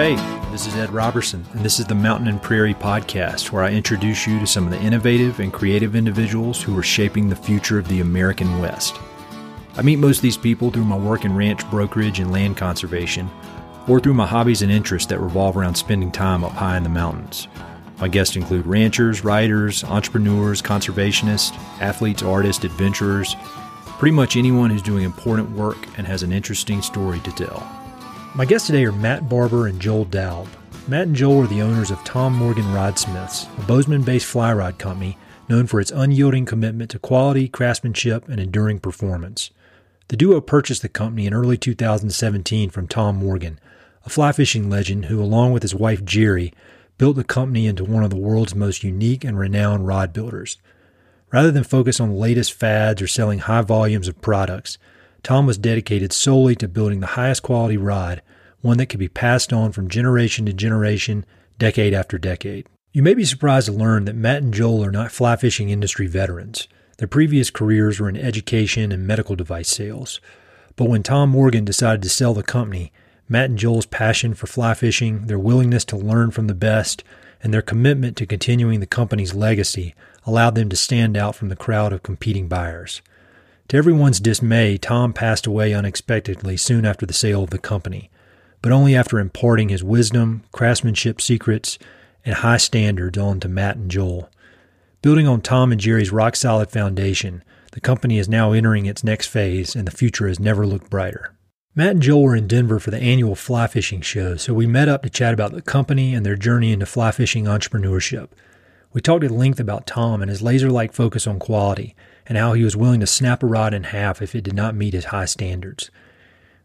Hey, this is Ed Roberson, and this is the Mountain and Prairie Podcast, where I introduce you to some of the innovative and creative individuals who are shaping the future of the American West. I meet most of these people through my work in ranch brokerage and land conservation, or through my hobbies and interests that revolve around spending time up high in the mountains. My guests include ranchers, writers, entrepreneurs, conservationists, athletes, artists, adventurers, pretty much anyone who's doing important work and has an interesting story to tell. My guests today are Matt Barber and Joel Doub. Matt and Joel are the owners of Tom Morgan Rodsmiths, a Bozeman based fly rod company known for its unyielding commitment to quality, craftsmanship, and enduring performance. The duo purchased the company in early 2017 from Tom Morgan, a fly fishing legend who, along with his wife Gerri, built the company into one of the world's most unique and renowned rod builders. Rather than focus on the latest fads or selling high volumes of products, Tom was dedicated solely to building the highest quality rod, one that could be passed on from generation to generation, decade after decade. You may be surprised to learn that Matt and Joel are not fly fishing industry veterans. Their previous careers were in education and medical device sales. But when Tom Morgan decided to sell the company, Matt and Joel's passion for fly fishing, their willingness to learn from the best, and their commitment to continuing the company's legacy allowed them to stand out from the crowd of competing buyers. To everyone's dismay, Tom passed away unexpectedly soon after the sale of the company, but only after imparting his wisdom, craftsmanship secrets, and high standards on to Matt and Joel. Building on Tom and Gerri's rock solid foundation, the company is now entering its next phase, and the future has never looked brighter. Matt and Joel were in Denver for the annual fly fishing show, so we met up to chat about the company and their journey into fly fishing entrepreneurship. We talked at length about Tom and his laser like focus on quality and how he was willing to snap a rod in half if it did not meet his high standards.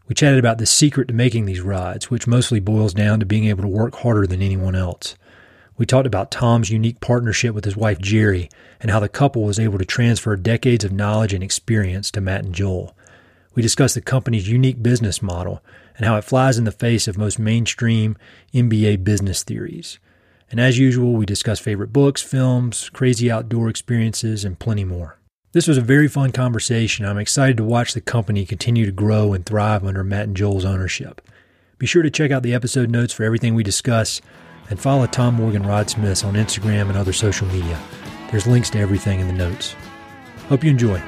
We chatted about the secret to making these rods, which mostly boils down to being able to work harder than anyone else. We talked about Tom's unique partnership with his wife Gerri and how the couple was able to transfer decades of knowledge and experience to Matt and Joel. We discussed the company's unique business model and how it flies in the face of most mainstream MBA business theories. And as usual, we discuss favorite books, films, crazy outdoor experiences, and plenty more. This was a very fun conversation. I'm excited to watch the company continue to grow and thrive under Matt and Joel's ownership. Be sure to check out the episode notes for everything we discuss and follow Tom Morgan Rodsmiths on Instagram and other social media. There's links to everything in the notes. Hope you enjoy.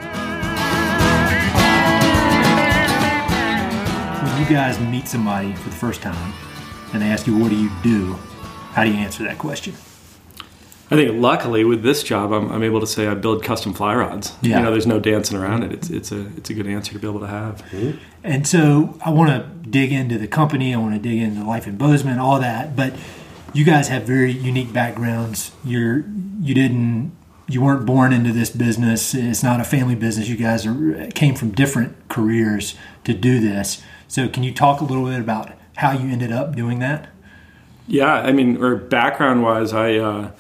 When you guys meet somebody for the first time and they ask you, What do you do? How do you answer that question? I think luckily with this job, I'm, I'm able to say I build custom fly rods. Yeah. You know, there's no dancing around it. It's it's a it's a good answer to be able to have. And so I want to dig into the company. I want to dig into life in Bozeman, all that. But you guys have very unique backgrounds. You're you didn't you weren't born into this business. It's not a family business. You guys are, came from different careers to do this. So can you talk a little bit about how you ended up doing that? Yeah, I mean, or background wise, I uh,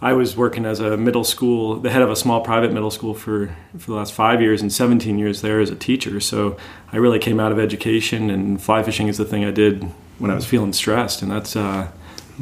I was working as a middle school, the head of a small private middle school for for the last five years and 17 years there as a teacher. So I really came out of education, and fly fishing is the thing I did when I was feeling stressed, and that's uh,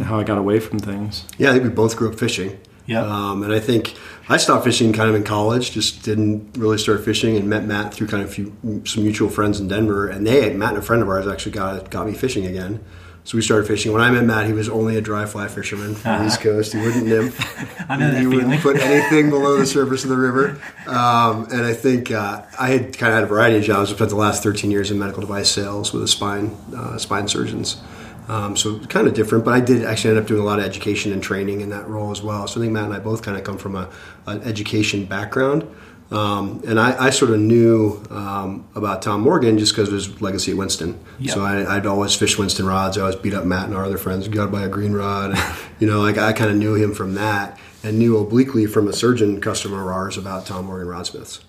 how I got away from things. Yeah, I think we both grew up fishing. Yeah. Um, and I think I stopped fishing kind of in college, just didn't really start fishing and met Matt through kind of few, some mutual friends in Denver. And they, Matt and a friend of ours actually got, got me fishing again. So we started fishing. When I met Matt, he was only a dry fly fisherman from the East Coast. He wouldn't nymph. I know that he feeling. wouldn't put anything below the surface of the river. Um, and I think uh, I had kind of had a variety of jobs. I spent the last 13 years in medical device sales with a spine uh, spine surgeons. Um, so kind of different, but I did actually end up doing a lot of education and training in that role as well. So I think Matt and I both kind of come from a, an education background. Um, and I, I, sort of knew um, about Tom Morgan just because of his legacy at Winston. Yep. So I, would always fish Winston rods. I always beat up Matt and our other friends. Got to buy a green rod. You know, like I kind of knew him from that and knew obliquely from a surgeon customer of ours about Tom Morgan Rodsmiths.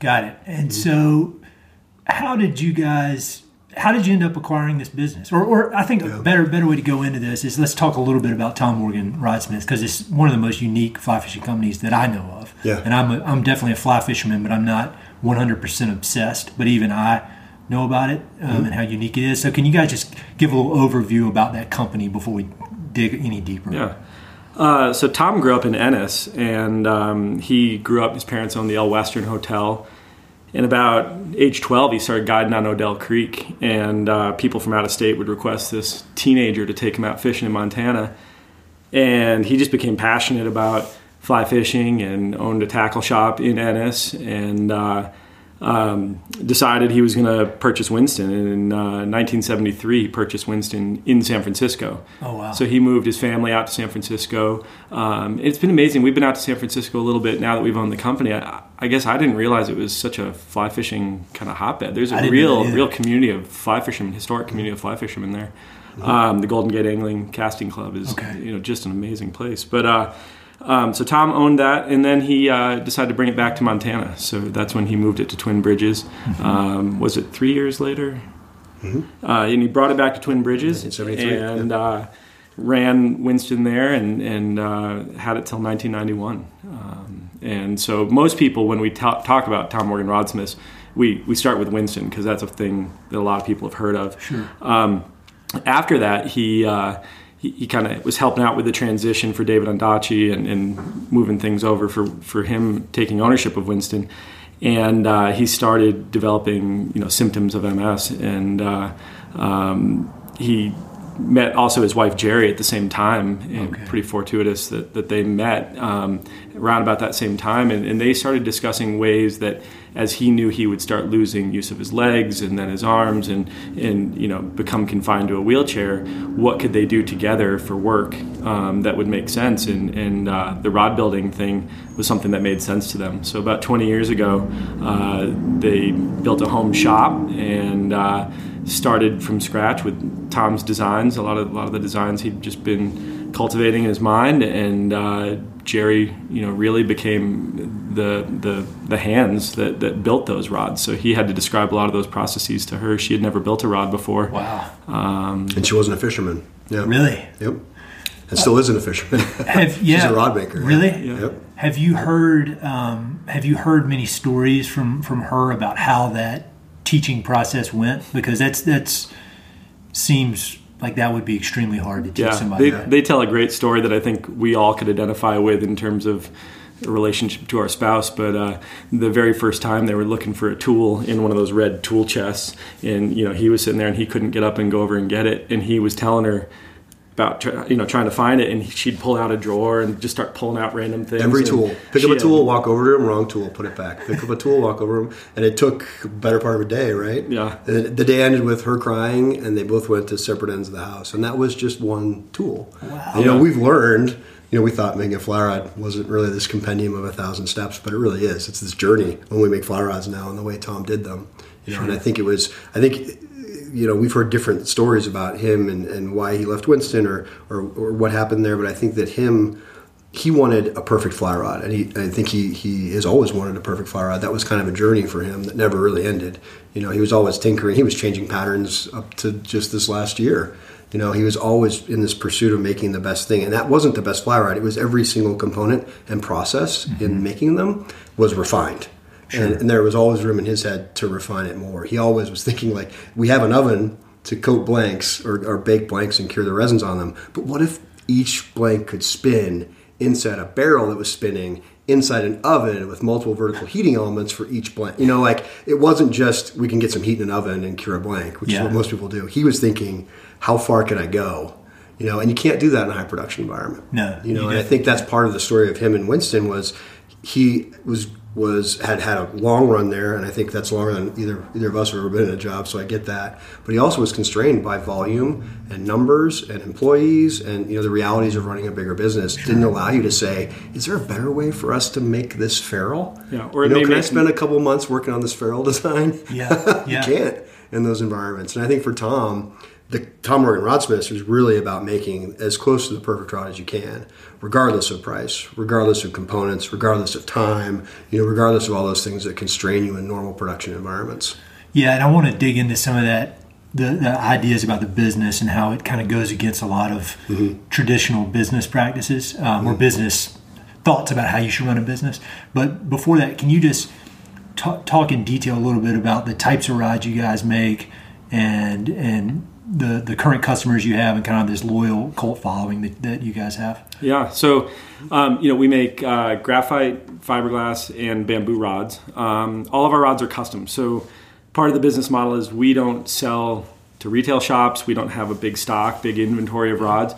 Got it. And so, how did you guys? How did you end up acquiring this business? Or, or I think a better better way to go into this is let's talk a little bit about Tom Morgan Rodsmith because it's one of the most unique fly fishing companies that I know of. Yeah. And I'm a, I'm definitely a fly fisherman, but I'm not 100% obsessed. But even I know about it um, Mm-hmm. and how unique it is. So can you guys just give a little overview about that company before we dig any deeper? Yeah. Uh, so Tom grew up in Ennis, and um, he grew up. His parents owned the El Western Hotel. And about age 12, he started guiding on Odell Creek, and uh, people from out of state would request this teenager to take him out fishing in Montana. And he just became passionate about fly fishing and owned a tackle shop in Ennis and uh, um, decided he was going to purchase Winston. And in uh, 1973, he purchased Winston in San Francisco. Oh, wow. So he moved his family out to San Francisco. Um, it's been amazing. We've been out to San Francisco a little bit now that we've owned the company. I, I guess I didn't realize it was such a fly fishing kind of hotbed. There's a real, real community of fly fishermen, historic community of fly fishermen there. Um, the Golden Gate Angling Casting Club is, Okay. you know, just an amazing place. But uh, um, so Tom owned that, and then he uh, decided to bring it back to Montana. So that's when he moved it to Twin Bridges. Mm-hmm. Um, was it three years later? Uh, and he brought it back to Twin Bridges 1973, and uh, ran Winston there and, and uh, had it till 1991. Um, and so most people, when we ta- talk about Tom Morgan Rodsmith, we, we start with Winston because that's a thing that a lot of people have heard of. Sure. Um, after that, he uh, he, he kind of was helping out with the transition for David Ondaatje and, and moving things over for, for him taking ownership of Winston. And uh, he started developing, you know, symptoms of MS, and uh, um, he met also his wife Gerri at the same time, and Okay. pretty fortuitous that, that they met um, around about that same time, and, and they started discussing ways that, as he knew he would start losing use of his legs and then his arms, and and you know become confined to a wheelchair, what could they do together for work um, that would make sense? And and uh, the rod building thing was something that made sense to them. So about 20 years ago, uh, they built a home shop and. Uh, started from scratch with Tom's designs. A lot of a lot of the designs he'd just been cultivating in his mind, and uh, Gerri, you know, really became the the the hands that that built those rods. So he had to describe a lot of those processes to her. She had never built a rod before. Wow. Um, And she wasn't a fisherman. Yeah. Really? Yep. And still isn't a fisherman. Have, yeah. She's a rod maker. Really? Yep. Have you heard um, Have you heard many stories from from her about how that teaching process went? Because that's that's seems like that would be extremely hard to teach yeah, somebody. they, that. they tell a great story that I think we all could identify with in terms of a relationship to our spouse. But uh, the very first time they were looking for a tool in one of those red tool chests, and you know he was sitting there and he couldn't get up and go over and get it, and he was telling her about try- you know trying to find it, and she'd pull out a drawer and just start pulling out random things. Every tool. Pick up a had- tool, walk over to him, wrong tool, put it back. Pick up a tool, walk over to him. And it took better part of a day, right? Yeah. And the day ended with her crying, and they both went to separate ends of the house. And that was just one tool. Wow. You know, we've learned, you know, we thought making a fly rod wasn't really this compendium of a thousand steps, but it really is. It's this journey when we make fly rods now and the way Tom did them. You know, and I think it was, I think you know, we've heard different stories about him and, and why he left Winston or, or, or what happened there, but I think that him, he wanted a perfect fly rod, and he, I think he, he has always wanted a perfect fly rod. That was kind of a journey for him that never really ended. You know, he was always tinkering. He was changing patterns up to just this last year. You know, he was always in this pursuit of making the best thing, and that wasn't the best fly rod. It was every single component and process in mm-hmm. making them was refined. And, and there was always room in his head to refine it more. He always was thinking like, we have an oven to coat blanks or, or bake blanks and cure the resins on them. But what if each blank could spin inside a barrel that was spinning inside an oven with multiple vertical heating elements for each blank? You know, like it wasn't just we can get some heat in an oven and cure a blank, which Yeah. is what most people do. He was thinking, how far can I go? You know, and you can't do that in a high production environment. No, you know, you and I think that's part of the story of him and Winston was he was was had had a long run there, and I think that's longer than either either of us have ever been in a job. So I get that, but he also was constrained by volume and numbers and employees, and you know the realities of running a bigger business didn't allow you to say, "Is there a better way for us to make this ferrule?" Yeah, or you know, can I spend a couple months working on this ferrule design? Yeah, you can't in those environments. And I think for Tom, the Tom Morgan Rodsmiths is really about making as close to the perfect rod as you can, regardless of price, regardless of components, regardless of time, you know, regardless of all those things that constrain you in normal production environments. Yeah, and I want to dig into some of that, the, the ideas about the business and how it kind of goes against a lot of traditional business practices um, or business thoughts about how you should run a business. But before that, can you just ta- talk in detail a little bit about the types of rods you guys make and and the the current customers you have and kind of this loyal cult following that, that you guys have? Yeah. So, um, you know, we make uh, graphite, fiberglass, and bamboo rods. Um, all of our rods are custom. So, part of the business model is we don't sell to retail shops. We don't have a big stock, big inventory of rods.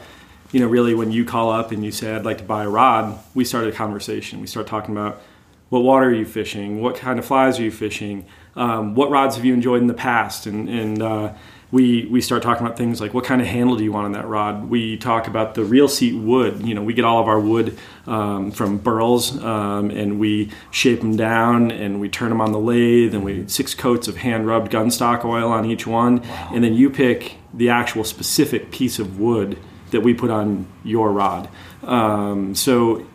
You know, really, when you call up and you say, I'd like to buy a rod, we start a conversation. We start talking about what water are you fishing? What kind of flies are you fishing? Um, what rods have you enjoyed in the past? And, and uh, we, we start talking about things like what kind of handle do you want on that rod? We talk about the reel seat wood. You know, we get all of our wood um, from burls um, and we shape them down and we turn them on the lathe and we six coats of hand rubbed gunstock oil on each one. Wow. And then you pick the actual specific piece of wood that we put on your rod. Um, so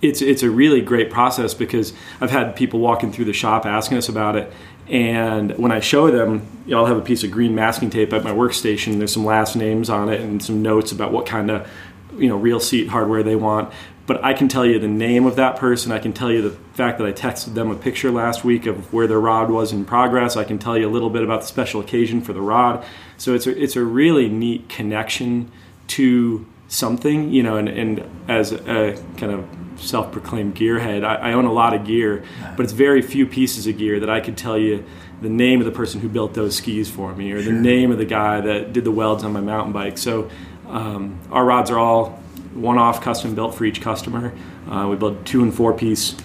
it's it's a really great process because I've had people walking through the shop asking us about it, and when I show them, you know, I'll have a piece of green masking tape at my workstation. There's some last names on it and some notes about what kind of you know reel seat hardware they want. But I can tell you the name of that person. I can tell you the fact that I texted them a picture last week of where their rod was in progress. I can tell you a little bit about the special occasion for the rod. So it's a, it's a really neat connection to something, you know, and, and as a kind of self-proclaimed gearhead. I, I, own a lot of gear, but it's very few pieces of gear that I could tell you the name of the person who built those skis for me, or sure. the name of the guy that did the welds on my mountain bike. So um, our rods are all one-off, custom built for each customer. Uh, we build two and four-piece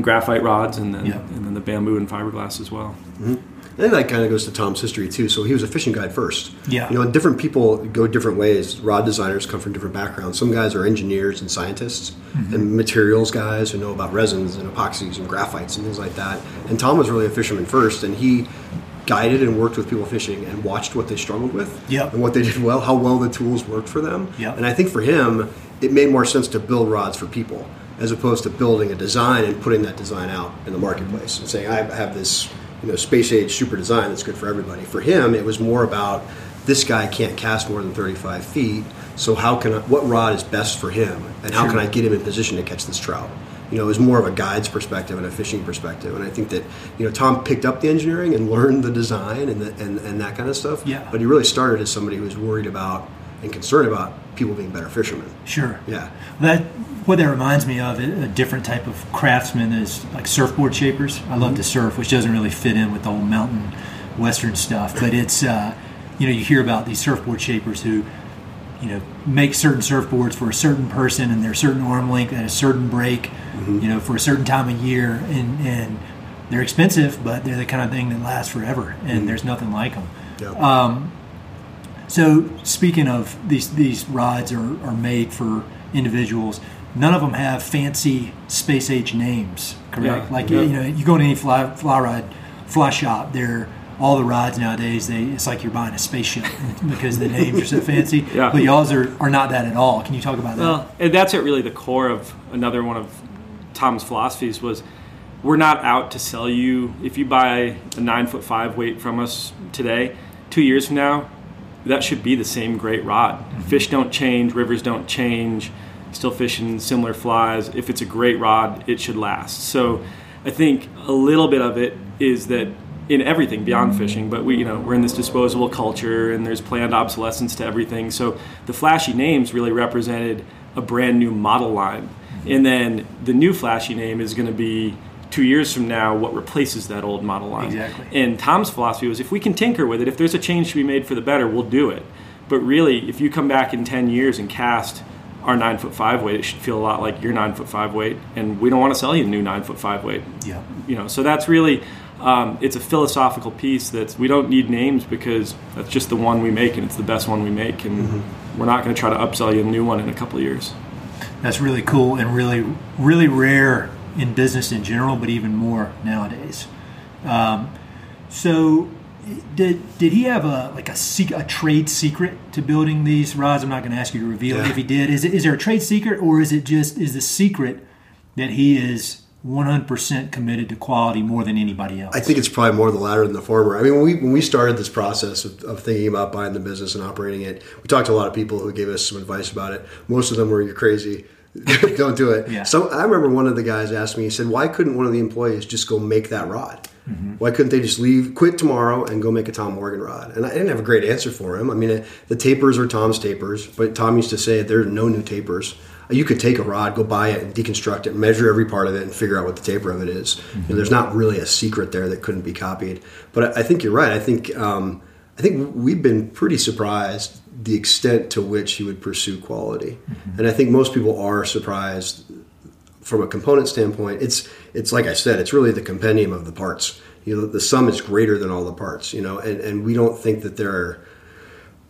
graphite rods, and then and then the bamboo and fiberglass as well. Mm-hmm. And that kind of goes to Tom's history too. So he was a fishing guide first. Yeah. You know, different people go different ways. Rod designers come from different backgrounds. Some guys are engineers and scientists, mm-hmm. and materials guys who know about resins and epoxies and graphites and things like that. And Tom was really a fisherman first, and he guided and worked with people fishing and watched what they struggled with yep. and what they did well, how well the tools worked for them. Yep. And I think for him, it made more sense to build rods for people as opposed to building a design and putting that design out in the marketplace and saying, I have this you know space age super design that's good for everybody. For him, it was more about this guy can't cast more than 35 feet. So how can I, what rod is best for him, and how sure. can I get him in position to catch this trout? You know, it was more of a guide's perspective and a fishing perspective. And I think that you know Tom picked up the engineering and learned the design and the, and, and that kind of stuff. Yeah. But he really started as somebody who was worried about and concerned about people being better fishermen. Sure. Yeah. That what that reminds me of a different type of craftsman is like surfboard shapers. I love mm-hmm. to surf, which doesn't really fit in with the old mountain western stuff, but it's uh, you know you hear about these surfboard shapers who you know make certain surfboards for a certain person and they're certain arm length at a certain break, mm-hmm. you know, for a certain time of year, and and they're expensive, but they're the kind of thing that lasts forever, and mm-hmm. there's nothing like them. Yep. Um, so speaking of these, these rods are, are made for individuals. None of them have fancy space age names, correct? Yeah, like yeah. you know, you go to any fly fly rod fly shop, they're all the rods nowadays. They it's like you're buying a spaceship because the names are so fancy. Yeah. But y'all's are, are not that at all. Can you talk about that? Well, and that's at really the core of another one of Tom's philosophies was we're not out to sell you. If you buy a nine foot five weight from us today, two years from now, that should be the same great rod. Fish don't change, rivers don't change, still fishing similar flies. If it's a great rod, it should last. So I think a little bit of it is that in everything beyond fishing, but we you know we're in this disposable culture and there's planned obsolescence to everything. So the flashy names really represented a brand new model line. And then the new flashy name is going to be two years from now what replaces that old model line. Exactly. And Tom's philosophy was if we can tinker with it, if there's a change to be made for the better, we'll do it. But really, if you come back in 10 years and cast our nine foot five weight, it should feel a lot like your nine foot five weight, and we don't want to sell you a new nine foot five weight. Yeah. You know, so that's really um, it's a philosophical piece that we don't need names because that's just the one we make, and it's the best one we make, and mm-hmm. we're not going to try to upsell you a new one in a couple of years. That's really cool and really really rare in business in general, but even more nowadays. Um, so, did did he have a like a, a trade secret to building these rods? I'm not going to ask you to reveal yeah. it if he did. Is it is there a trade secret, or is it just is the secret that he is 100% committed to quality more than anybody else? I think it's probably more the latter than the former. I mean, when we, when we started this process of, of, thinking about buying the business and operating it, we talked to a lot of people who gave us some advice about it. Most of them were, you're crazy. don't do it. Yeah. So I remember one of the guys asked me, he said, why couldn't one of the employees just go make that rod? Mm-hmm. Why couldn't they just leave, quit tomorrow, and go make a Tom Morgan rod? And I didn't have a great answer for him. I mean, it, the tapers are Tom's tapers, but Tom used to say there are no new tapers. you could take a rod, go buy it, and deconstruct it, measure every part of it, and figure out what the taper of it is. Mm-hmm. You know, there's not really a secret there that couldn't be copied. But I, I think you're right. I think um, I think we've been pretty surprised the extent to which he would pursue quality, mm-hmm. and I think most people are surprised from a component standpoint. It's it's like I said, it's really the compendium of the parts. You know, the sum is greater than all the parts. You know, and, and we don't think that there are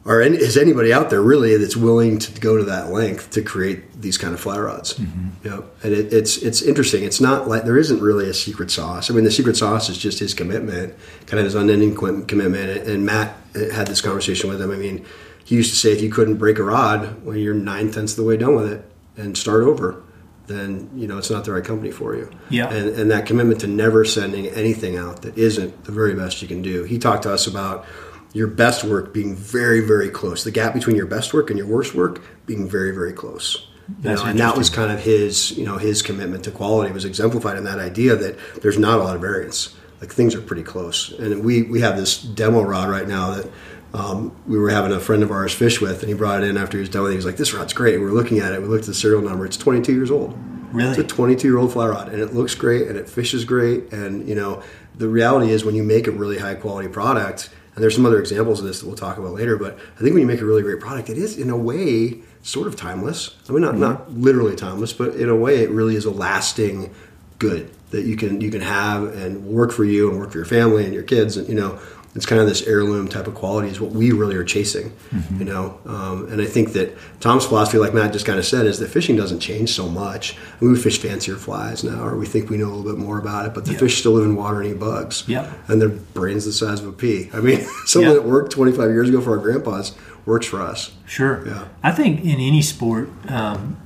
or is anybody out there really that's willing to go to that length to create these kind of fly rods? Mm-hmm. You know, and it, it's it's interesting. It's not like there isn't really a secret sauce. I mean, the secret sauce is just his commitment, kind of his unending commitment. And Matt had this conversation with him. I mean, he used to say if you couldn't break a rod when you're nine tenths of the way done with it and start over, then you know it's not the right company for you. Yeah. And, and that commitment to never sending anything out that isn't the very best you can do. He talked to us about your best work being very, very close. The gap between your best work and your worst work being very, very close. You know, and that was kind of his, you know, his commitment to quality was exemplified in that idea that there's not a lot of variance. Like things are pretty close. And we we have this demo rod right now that um, we were having a friend of ours fish with, and he brought it in after he was done. With it. He was like, "This rod's great." And we are looking at it. We looked at the serial number. It's 22 years old. Really? It's a 22 year old fly rod, and it looks great, and it fishes great. And you know, the reality is, when you make a really high quality product, and there's some other examples of this that we'll talk about later. But I think when you make a really great product, it is in a way sort of timeless. I mean, not mm-hmm. not literally timeless, but in a way, it really is a lasting good that you can you can have and work for you and work for your family and your kids. And you know, it's kind of this heirloom type of quality is what we really are chasing, mm-hmm. you know. Um, and I think that Tom's philosophy, like Matt just kind of said, is that fishing doesn't change so much. I mean, we fish fancier flies now, or we think we know a little bit more about it, but the yep. fish still live in water and eat bugs. Yep. And their brains the size of a pea. I mean, something yep. that worked 25 years ago for our grandpas works for us. Sure. Yeah. I think in any sport, um,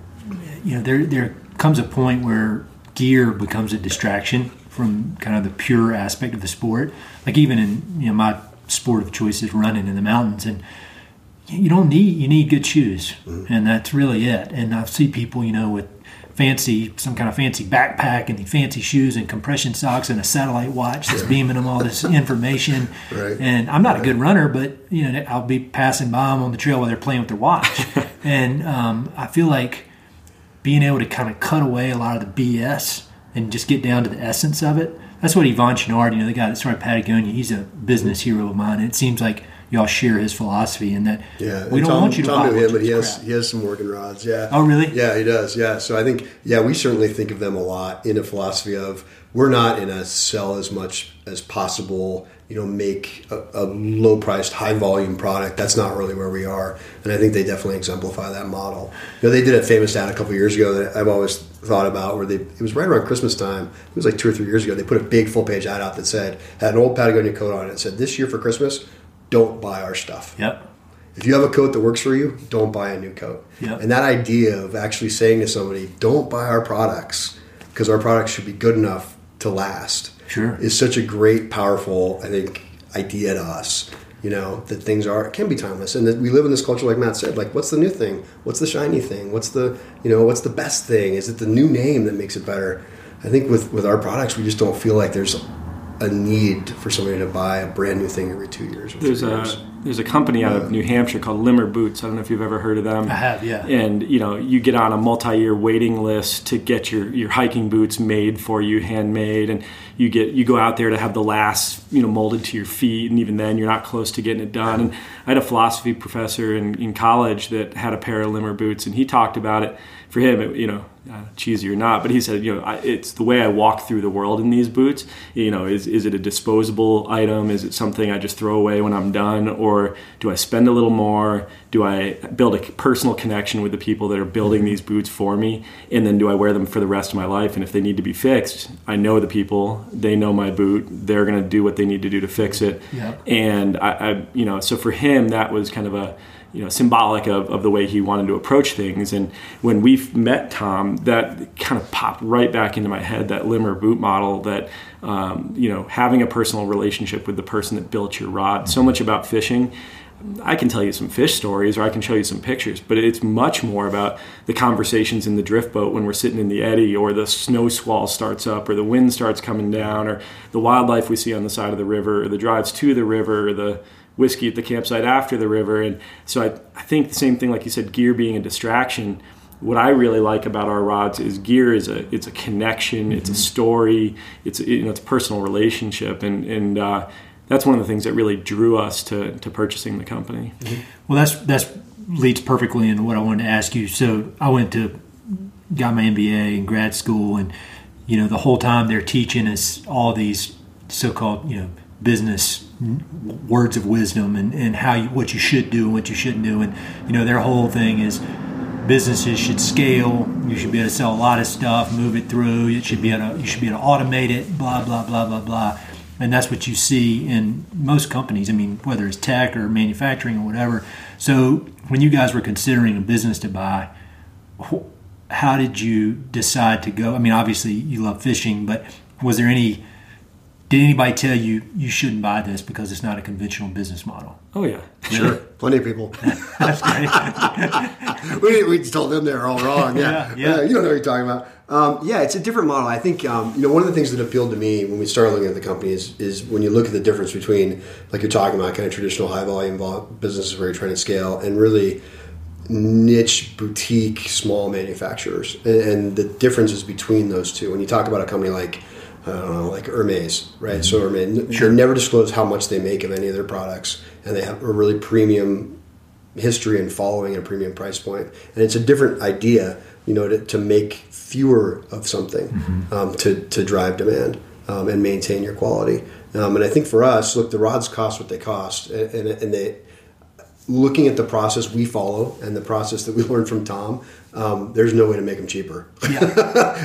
you know, there there comes a point where gear becomes a distraction from kind of the pure aspect of the sport. Like even in you know my sport of choice is running in the mountains, and you don't need you need good shoes, mm-hmm. and that's really it. And I see people you know with fancy some kind of fancy backpack and the fancy shoes and compression socks and a satellite watch that's beaming them all this information. Right. And I'm not right. a good runner, but you know I'll be passing by them on the trail while they're playing with their watch, and um, I feel like being able to kind of cut away a lot of the BS and just get down to the essence of it. That's what Yvon Chouinard, you know, the guy that started Patagonia, he's a business hero of mine. And it seems like y'all share his philosophy in that yeah, we don't Tom, want you to Tom buy knew him, but he crap. has he has some working rods. Yeah. Oh, really? Yeah, he does. Yeah. So I think yeah, we certainly think of them a lot in a philosophy of we're not in a sell as much as possible you know make a, a, low priced high volume product. That's not really where we are. And i think they definitely exemplify that model. You know they did a famous ad a couple years ago that i've always thought about where they it was right around christmas time. It was like two or three years ago. They put a big full page ad out that said had an old patagonia coat on it and said this year for christmas don't buy our stuff. Yep. If you have a coat that works for you don't buy a new coat. Yep. and that idea of actually saying to somebody don't buy our products because our products should be good enough to last sure. is such a great, powerful, I think, idea to us. You know that things are can be timeless, and that we live in this culture, like Matt said. Like, what's the new thing? What's the shiny thing? What's the you know what's the best thing? Is it the new name that makes it better? I think with with our products, we just don't feel like there's a need for somebody to buy a brand new thing every two years. there's a years. There's a company out of New Hampshire called Limmer Boots. I don't know if you've ever heard of them. I have, yeah. And you know, you get on a multi-year waiting list to get your your hiking boots made for you, handmade, and you get you go out there to have the last you know molded to your feet, and even then you're not close to getting it done. And I had a philosophy professor in, in college that had a pair of Limmer boots, and he talked about it. For him, it, you know, uh, cheesy or not, but he said, you know, I, it's the way I walk through the world in these boots. You know, is is it a disposable item? Is it something I just throw away when I'm done, or do I spend a little more? Do I build a personal connection with the people that are building these boots for me, and then do I wear them for the rest of my life? And if they need to be fixed, I know the people. They know my boot. They're going to do what they need to do to fix it. Yep. And I, I, you know, so for him, that was kind of a you know symbolic of, of the way he wanted to approach things. And when we met tom that kind of popped right back into my head that limmer boot model that um, you know having a personal relationship with the person that built your rod. So much about fishing. I can tell you some fish stories or I can show you some pictures, but it's much more about the conversations in the drift boat when we're sitting in the eddy or the snow squall starts up or the wind starts coming down or the wildlife we see on the side of the river or the drives to the river or the whiskey at the campsite after the river. And so I, I think the same thing, like you said, gear being a distraction. what I really like about our rods is gear is a it's a connection, it's a story, it's a, you know it's a personal relationship, and and uh, that's one of the things that really drew us to to purchasing the company. Well, that's that's leads perfectly into what I wanted to ask you. So I went to got my MBA in grad school, and you know the whole time they're teaching us all these so-called you know business words of wisdom and, and how you, what you should do and what you shouldn't do, and you know their whole thing is businesses should scale. You should be able to sell a lot of stuff, move it through. It should be able to, you should be able to automate it. Blah blah blah blah blah. And that's what you see in most companies. I mean, whether it's tech or manufacturing or whatever. So when you guys were considering a business to buy, how did you decide to go? I mean, obviously you love fishing, but was there any? Did anybody tell you you shouldn't buy this because it's not a conventional business model? Oh yeah, Sure, plenty of people. That's great. we, we told them they're all wrong. Yeah, Yeah, yeah. you don't know what you're talking about. Um, yeah, it's a different model. I think um, you know one of the things that appealed to me when we started looking at the company is, is when you look at the difference between like you're talking about kind of traditional high volume businesses where you're trying to scale and really niche boutique small manufacturers and, and the differences between those two. When you talk about a company like I don't know, like Hermes, right? So Hermes, they never disclose how much they make of any of their products, and they have a really premium history and following at a premium price point. And it's a different idea, you know, to, to make fewer of something um, to, to drive demand um, and maintain your quality. Um, and I think for us, look, the rods cost what they cost, and, and, and they looking at the process we follow and the process that we learned from Tom, um, there's no way to make them cheaper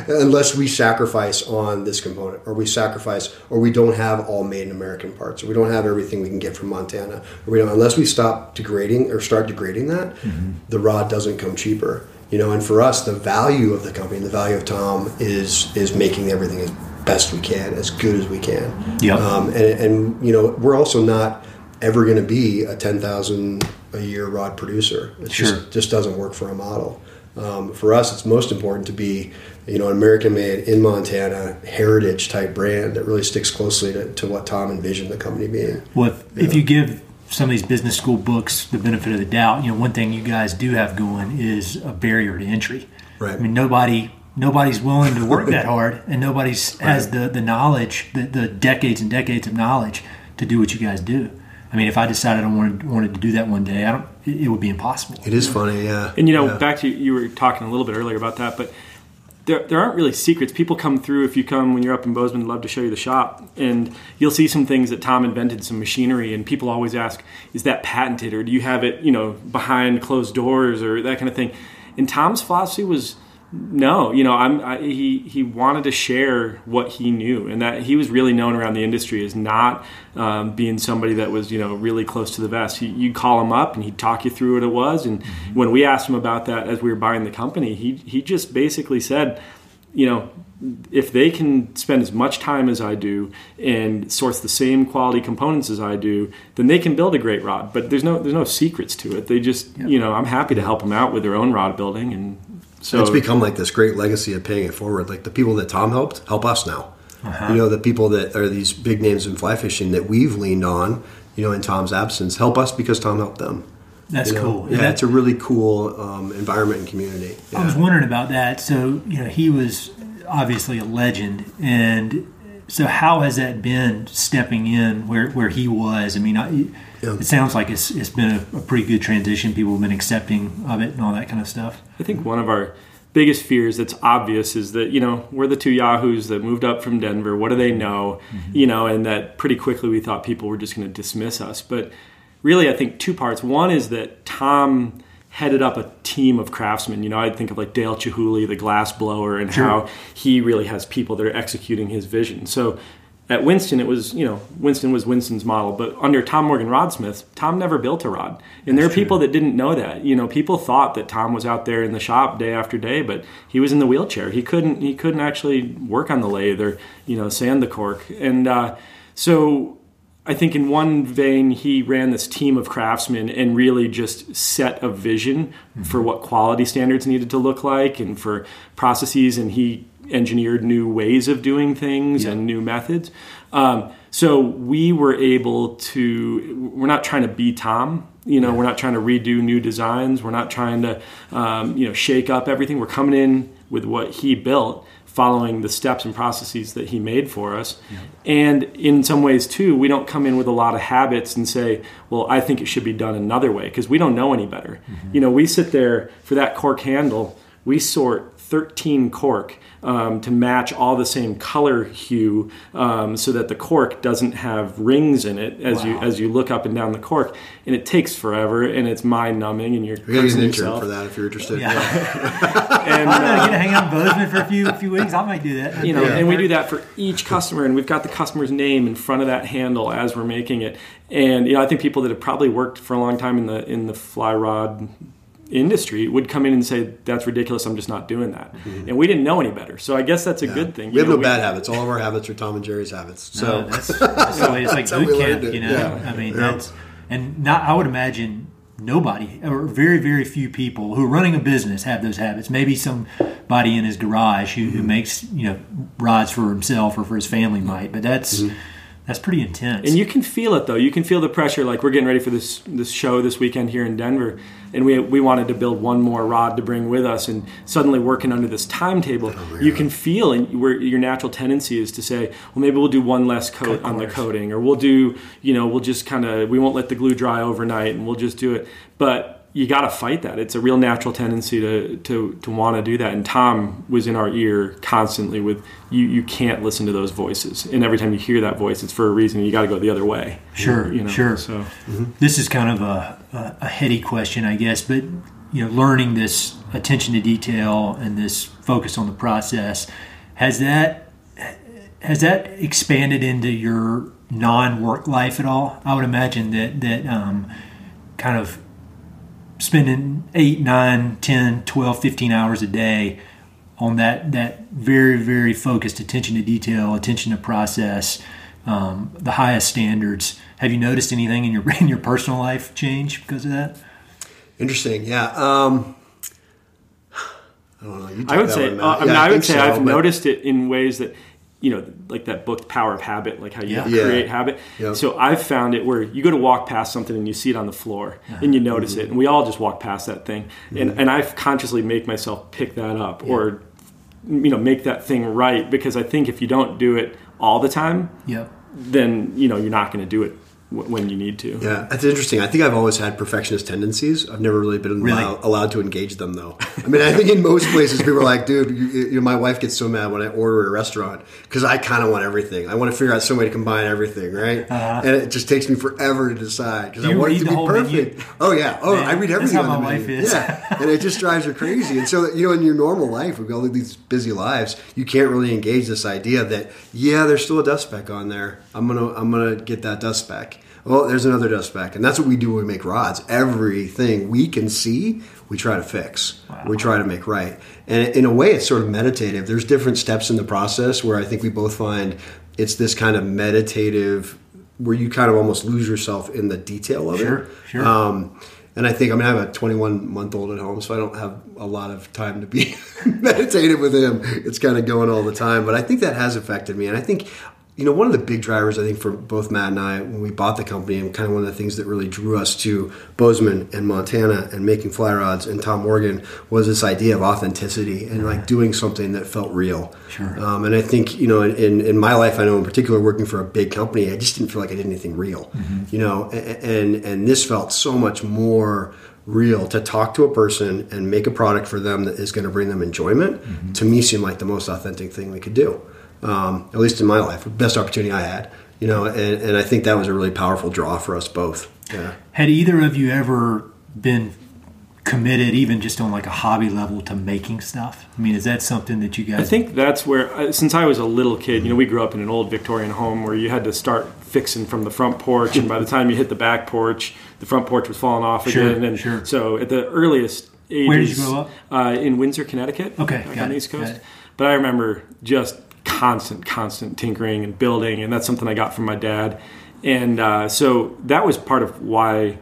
unless we sacrifice on this component or we sacrifice or we don't have all made in American parts or we don't have everything we can get from Montana or we don't unless we stop degrading or start degrading that, the rod doesn't come cheaper. You know, and for us, the value of the company, the value of Tom is is making everything as best we can, as good as we can. yeah Um, and, and you know, we're also not ever going to be a ten thousand a year rod producer. It Sure. just just doesn't work for a model. Um, for us, it's most important to be, you know, an American-made in Montana heritage type brand that really sticks closely to, to what Tom envisioned the company being. Well, if, if you give some of these business school books the benefit of the doubt, you know, one thing you guys do have going is a barrier to entry. Right. I mean, nobody nobody's willing to work that hard, and nobody's has the the knowledge, the, the decades and decades of knowledge to do what you guys do. I mean, if I decided I wanted wanted to do that one day, I don't. It, it would be impossible. It is funny, yeah. And you know, Yeah. back to you were talking a little bit earlier about that, but there, there aren't really secrets. People come through if you come when you're up in Bozeman, love to show you the shop, and you'll see some things that Tom invented, some machinery, and people always ask, "Is that patented, or do you have it, you know, behind closed doors, or that kind of thing?" And Tom's philosophy was, no, you know, I'm I, he he wanted to share what he knew, and that he was really known around the industry as not um, being somebody that was you know really close to the vest. He, you'd call him up and he'd talk you through what it was, and when we asked him about that as we were buying the company, he he just basically said, you know. If they can spend as much time as I do and source the same quality components as I do, then they can build a great rod. But there's no there's no secrets to it. They just you know I'm happy to help them out with their own rod building, and so it's become like this great legacy of paying it forward. Like the people that Tom helped help us now. Uh-huh. You know, the people that are these big names in fly fishing that we've leaned on, you know, in Tom's absence, help us because Tom helped them. That's You know? cool. Yeah, That- it's a really cool um, environment and community. I was wondering about that. So, you know, he was obviously a legend. And so, how has that been stepping in where, where he was? I mean, I, Yeah. it sounds like it's, it's been a, a pretty good transition. People have been accepting of it and all that kind of stuff. I think one of our biggest fears that's obvious is that, you know, we're the two Yahoos that moved up from Denver. What do they know? Mm-hmm. You know, and that pretty quickly we thought people were just going to dismiss us. But really, I think two parts. One is that Tom headed up a team of craftsmen. You know, I think of like Dale Chihuly, the glass blower, and how he really has people that are executing his vision. So at Winston, it was, you know, Winston was Winston's model, but under Tom Morgan Rodsmith, Tom never built a rod. And there are people that didn't know that. You know, people thought that Tom was out there in the shop day after day, but he was in the wheelchair. He couldn't he couldn't actually work on the lathe or, you know, sand the cork. And uh, so I think in one vein, he ran this team of craftsmen and really just set a vision for what quality standards needed to look like and for processes. And he engineered new ways of doing things Yeah. and new methods. Um, so we were able to. We're not trying to be Tom. You know, we're not trying to redo new designs. We're not trying to, um, you know, shake up everything. We're coming in with what he built, following the steps and processes that he made for us. And in some ways, too, we don't come in with a lot of habits and say, well, I think it should be done another way because we don't know any better. You know, we sit there for that cork handle, we sort 13 cork um, to match all the same color hue um, so that the cork doesn't have rings in it as you as you look up and down the cork and it takes forever and it's mind numbing and you're We cursing an intern yourself. for that if you're interested. Yeah. and I'm gonna uh, get to hang out in Bozeman for a few a few weeks. I might do that. you know, Yeah. and we do that for each customer, and we've got the customer's name in front of that handle as we're making it. And you know, I think people that have probably worked for a long time in the in the fly rod industry would come in and say, "That's ridiculous. I'm just not doing that." Mm-hmm. And we didn't know any better, so I guess that's a good thing. We have You no know, bad habits. All of our habits are Tom and Gerri's habits. So So that's, that's the way it's like That's how we boot camp, you know. Yeah. I mean, Yeah. that's and not. I would imagine nobody or very very few people who are running a business have those habits. Maybe somebody in his garage who, who mm-hmm. makes you know rods for himself or for his family mm-hmm. might, but that's that's pretty intense. And you can feel it though. You can feel the pressure. Like we're getting ready for this this show this weekend here in Denver, and we we wanted to build one more rod to bring with us, and suddenly working under this timetable, oh, you can feel and where your natural tendency is to say, well, maybe we'll do one less coat on the coating, or we'll do you know we'll just kind of we won't let the glue dry overnight, and we'll just do it. But you got to fight that. It's a real natural tendency to to to want to do that. And Tom was in our ear constantly with you. You can't listen to those voices, and every time you hear that voice, it's for a reason. You got to go the other way. Sure, you know. sure. So mm-hmm. this is kind of a, a, heady question, I guess, but you know, learning this attention to detail and this focus on the process has that has that expanded into your non-work life at all? I would imagine that that um, kind of spending 8 9 10 12 15 hours a day on that that very very focused attention to detail attention to process um, the highest standards have you noticed anything in your in your personal life change because of that interesting. Yeah. Um, I don't know. You I would say, uh, I mean, Yeah, I, would say so, I've but- noticed it in ways that, you know, like that book, Power of Habit, like how you Yeah. Yeah. create habit. Yep. So I've found it where you go to walk past something and you see it on the floor and you notice Mm-hmm. it, and we all just walk past that thing, and and I've consciously make myself pick that up or, you know, make that thing right because I think if you don't do it all the time, yep. then you know you're not going to do it when you need to. Yeah, that's interesting. I think I've always had perfectionist tendencies. I've never really been Really? allow- allowed to engage them, though. I mean, I think in most places people are like, "Dude, you, you know, my wife gets so mad when I order at a restaurant because I kind of want everything. I want to figure out some way to combine everything, right? And it just takes me forever to decide because Uh-huh. I want it to be perfect. menu? Oh yeah, oh Man, I read that's everything. how on my the wife is. Yeah, and it just drives her crazy. And so, you know, in your normal life, we've got all these busy lives. You can't really engage this idea that yeah, there's still a dust speck on there. I'm gonna I'm gonna get that dust speck. Well, there's another dust speck, and that's what we do when we make rods. Everything we can see, we try to fix. We try to make right. And in a way, it's sort of meditative. There's different steps in the process where I think we both find it's this kind of meditative, where you kind of almost lose yourself in the detail of Sure, it. sure. Um, and I think I mean I have a 21 month old at home, so I don't have a lot of time to be meditative with him. It's kind of going all the time, but I think that has affected me. And I think you know one of the big drivers I think for both Matt and I when we bought the company, and kind of one of the things that really drew us to Bozeman and Montana and making fly rods and Tom Morgan was this idea of authenticity and like doing something that felt real. Sure. Um, and I think you know in, in my life, I know in particular working for a big company, I just didn't feel like I did anything real. You know, a- and and this felt so much more real to talk to a person and make a product for them that is going to bring them enjoyment. To me, seemed like the most authentic thing we could do. Um, at least in my life, best opportunity I had. You know, and, and I think that was a really powerful draw for us both. Yeah. Had either of you ever been committed, even just on like a hobby level, to making stuff? I mean, is that something that you guys? I think that's where, uh, since I was a little kid, you know, we grew up in an old Victorian home where you had to start fixing from the front porch, and by the time you hit the back porch, the front porch was falling off Sure, again. And sure. so at the earliest ages, Where did you grow up? Uh, in Windsor, Connecticut. Okay, back got on the it, East got Coast. it. But I remember just constant, constant tinkering and building, and that's something I got from my dad. And uh, so that was part of why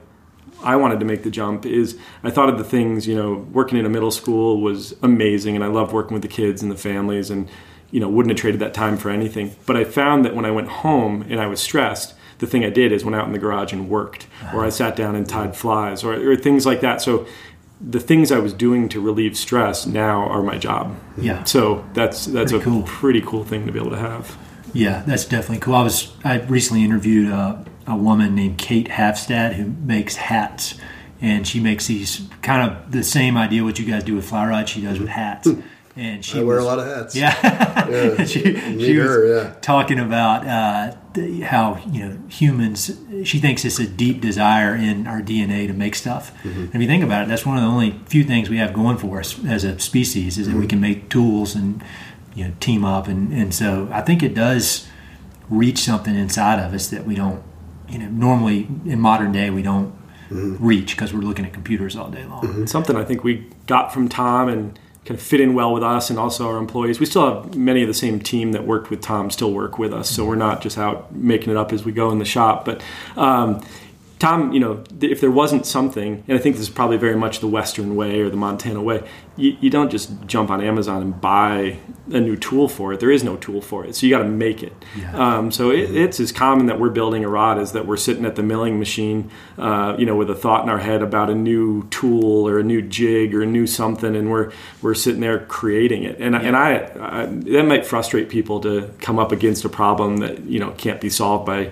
I wanted to make the jump is I thought of the things, you know, working in a middle school was amazing and I loved working with the kids and the families and, you know, wouldn't have traded that time for anything. But I found that when I went home and I was stressed, the thing I did is went out in the garage and worked, or I sat down and tied flies, or, or things like that. So the things I was doing to relieve stress now are my job. Yeah. So that's that's Pretty a cool. pretty cool thing to be able to have. Yeah, that's definitely cool. I was I recently interviewed a, a woman named Kate Halfstad who makes hats, and she makes these kind of the same idea what you guys do with fly rod. She does with mm-hmm. hats, hmm. And she I wear was- a lot of hats. Yeah, Yeah. she, Me she was her, yeah. talking about uh, the, how you know humans. She thinks it's a deep desire in our DNA to make stuff. Mm-hmm. And if you think about it, that's one of the only few things we have going for us as a species is that Mm-hmm. we can make tools and you know team up. And and so I think it does reach something inside of us that we don't. You know, normally in modern day we don't Mm-hmm. reach because we're looking at computers all day long. something I think we got from Tom and kind of fit in well with us and also our employees. We still have many of the same team that worked with Tom still work with us, so we're not just out making it up as we go in the shop. But um, Tom, you know, if there wasn't something, and I think this is probably very much the Western way or the Montana way, you, you don't just jump on Amazon and buy a new tool for it. There is no tool for it, so you got to make it. Yeah. Um, so it, it's as common that we're building a rod as that we're sitting at the milling machine, uh, you know, with a thought in our head about a new tool or a new jig or a new something, and we're we're sitting there creating it. And and I, I that might frustrate people to come up against a problem that you know can't be solved by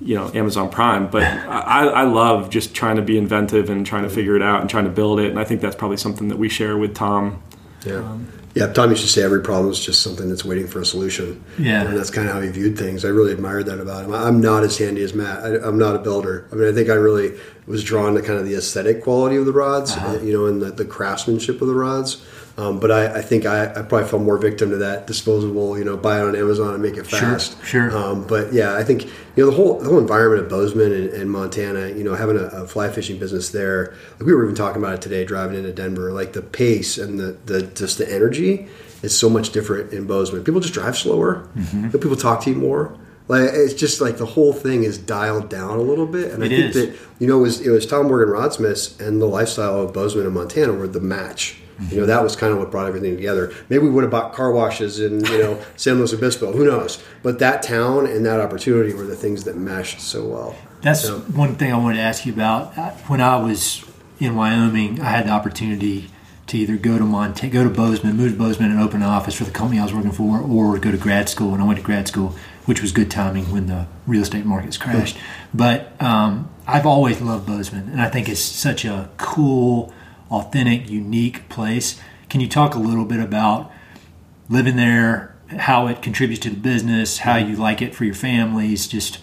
you know Amazon Prime, but I, I love just trying to be inventive and trying to figure it out and trying to build it. And I think that's probably something that we share with Tom. Yeah. yeah, Tom used to say every problem is just something that's waiting for a solution. Yeah. And that's kind of how he viewed things. I really admired that about him. I'm not as handy as Matt. I, I'm not a builder. I mean, I think I really was drawn to kind of the aesthetic quality of the rods, uh, you know, and the, the craftsmanship of the rods. Um, but I, I think I, I probably fell more victim to that disposable, you know, buy it on Amazon and make it fast. sure. Um, but yeah, I think you know the whole the whole environment of Bozeman and, and Montana. You know, having a, a fly fishing business there. Like we were even talking about it today, driving into Denver. Like the pace and the, the just the energy is so much different in Bozeman. People just drive slower. Mm-hmm. People talk to you more. Like it's just like the whole thing is dialed down a little bit. And I think is. that you know it was it was Tom Morgan Rodsmiths and the lifestyle of Bozeman and Montana were the match. You know that was kind of what brought everything together. Maybe we would have bought car washes in you know San Luis Obispo. Who knows? But that town and that opportunity were the things that meshed so well. That's So- one thing I wanted to ask you about. Uh, When I was in Wyoming, I had the opportunity to either go to Montana, go to Bozeman, move to Bozeman, and open an office for the company I was working for, or go to grad school. And I went to grad school, which was good timing when the real estate markets crashed. But um, I've always loved Bozeman, and I think it's such a cool, authentic, unique place. Can you talk a little bit about living there, how it contributes to the business, how you like it for your families, just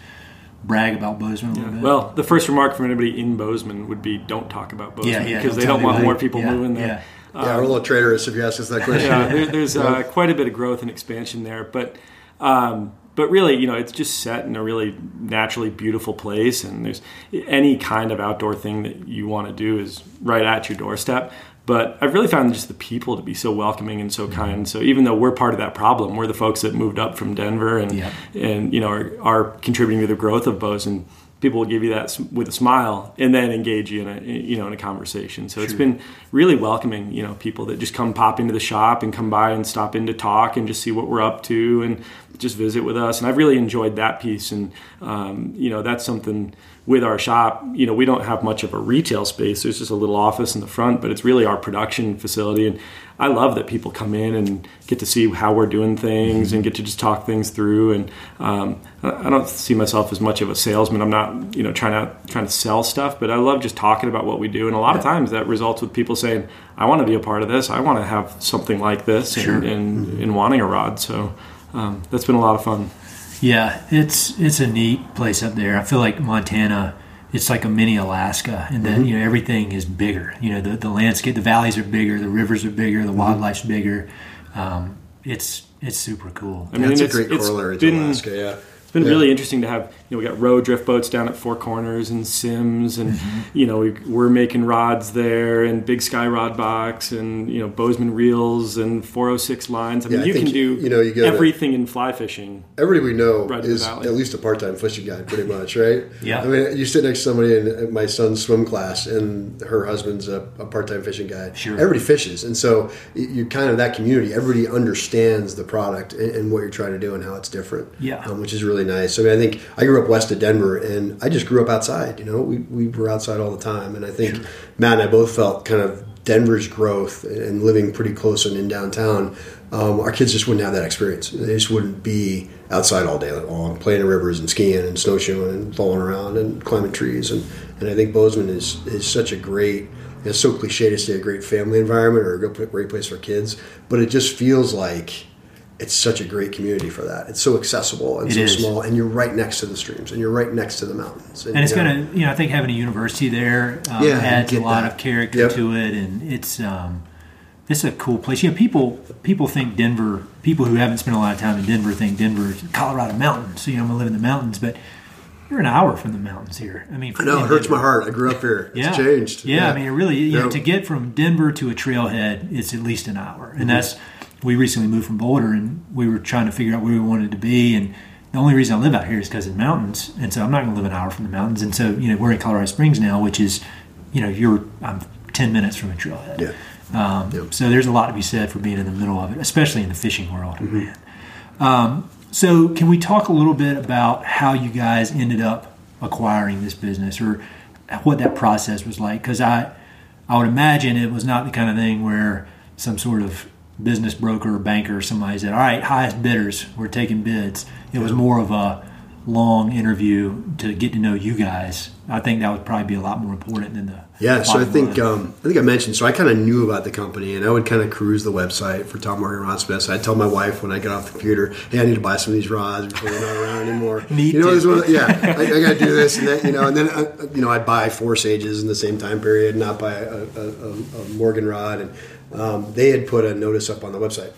brag about Bozeman a little bit. Well, the first remark from anybody in Bozeman would be, "Don't talk about Bozeman," yeah, yeah, because they don't want more people Yeah, moving there. Yeah. Yeah, we're a little traitorous if you ask us that question. yeah, there, there's uh, quite a bit of growth and expansion there, but um, but really, you know, it's just set in a really naturally beautiful place, and there's any kind of outdoor thing that you want to do is right at your doorstep. But I've really found just the people to be so welcoming and so mm-hmm. kind. So even though we're part of that problem, we're the folks that moved up from Denver and Yeah. and you know are, are contributing to the growth of Bozeman. People will give you that with a smile and then engage you in a you know in a conversation. So it's been really welcoming. You know, people that just come pop into the shop and come by and stop in to talk and just see what we're up to and just visit with us. And I've really enjoyed that piece. And um, you know, that's something with our shop. You know, we don't have much of a retail space. There's just a little office in the front, but it's really our production facility. And I love that people come in and get to see how we're doing things and get to just talk things through. And um, I don't see myself as much of a salesman. I'm not, you know, trying to trying to sell stuff, but I love just talking about what we do. And a lot of times that results with people saying, "I want to be a part of this. I want to have something like this," Sure. and, and, and wanting a rod. So um, that's been a lot of fun. Yeah, it's it's a neat place up there. I feel like Montana, it's like a mini Alaska, and Mm-hmm. you know everything is bigger. You know the, the landscape, the valleys are bigger, the rivers are bigger, Mm-hmm. the wildlife's bigger. Um, it's it's super cool. I mean, That's a great it's corollary been- to Alaska. Yeah. Been Yeah. really interesting to have. You know, we got row drift boats down at Four Corners and Simms, and Mm-hmm. you know we, we're making rods there and Big Sky Rod Box and you know Bozeman reels and 406 lines. I mean, Yeah, I you can do you know, you gotta- everything in fly fishing. Everybody we know Right is at least a part-time fishing guy, pretty much, right? Yeah. I mean, you sit next to somebody in my son's swim class, and her husband's a, a part-time fishing guy. Sure. Everybody fishes, and so you're kind of that community. Everybody understands the product and, and what you're trying to do and how it's different. Yeah. um, which is really nice. I mean, I think I grew up west of Denver, and I just grew up outside. You know, we we were outside all the time, and I think Matt and I both felt kind of Denver's growth and living pretty close and in downtown, um, our kids just wouldn't have that experience. They just wouldn't be outside all day long, playing in rivers and skiing and snowshoeing and falling around and climbing trees. And, and I think Bozeman is, is such a great, it's so cliche to say a great family environment or a good- great place for kids, but it just feels like it's such a great community for that. It's so accessible and It so is. small, and you're right next to the streams and you're right next to the mountains. and it's you know, gonna you know I think having a university there um, Yeah, adds a lot that. of character Yep. to it, and it's um, it's a cool place. You know, people people think Denver. People who haven't spent a lot of time in Denver think Denver is Colorado mountains. So you know, I'm gonna live in the mountains, but you're an hour from the mountains here. I mean, I know, it hurts my heart. I grew up here. It's Yeah. changed. Yeah, I mean, it really, you know, Yeah. to get from Denver to a trailhead, it's at least an hour. Mm-hmm. And that's, we recently moved from Boulder and we were trying to figure out where we wanted to be. And the only reason I live out here is because of the mountains. And so I'm not going to live an hour from the mountains. And so, you know, we're in Colorado Springs now, which is, you know, you're, I'm 10 minutes from a trailhead. Yeah. Um, Yep. So there's a lot to be said for being in the middle of it, especially in the fishing world. Mm-hmm. Man. Um, so can we talk a little bit about how you guys ended up acquiring this business or what that process was like? Because I, I would imagine it was not the kind of thing where some sort of business broker or banker or somebody said, "All right, highest bidders, we're taking bids." It was more of a long interview to get to know you guys. I think that would probably be a lot more important than the Yeah, so I think um, I think I mentioned. So I kind of knew about the company, and I would kind of cruise the website for Tom Morgan Rod Smith. So I'd tell my wife when I get off the computer, "Hey, I need to buy some of these rods before they're not around anymore." Need you know, to. one yeah, I, I got to do this and that. You know, and then uh, you know I'd buy four sages in the same time period, not buy a, a, a, a Morgan rod, and um, they had put a notice up on the website.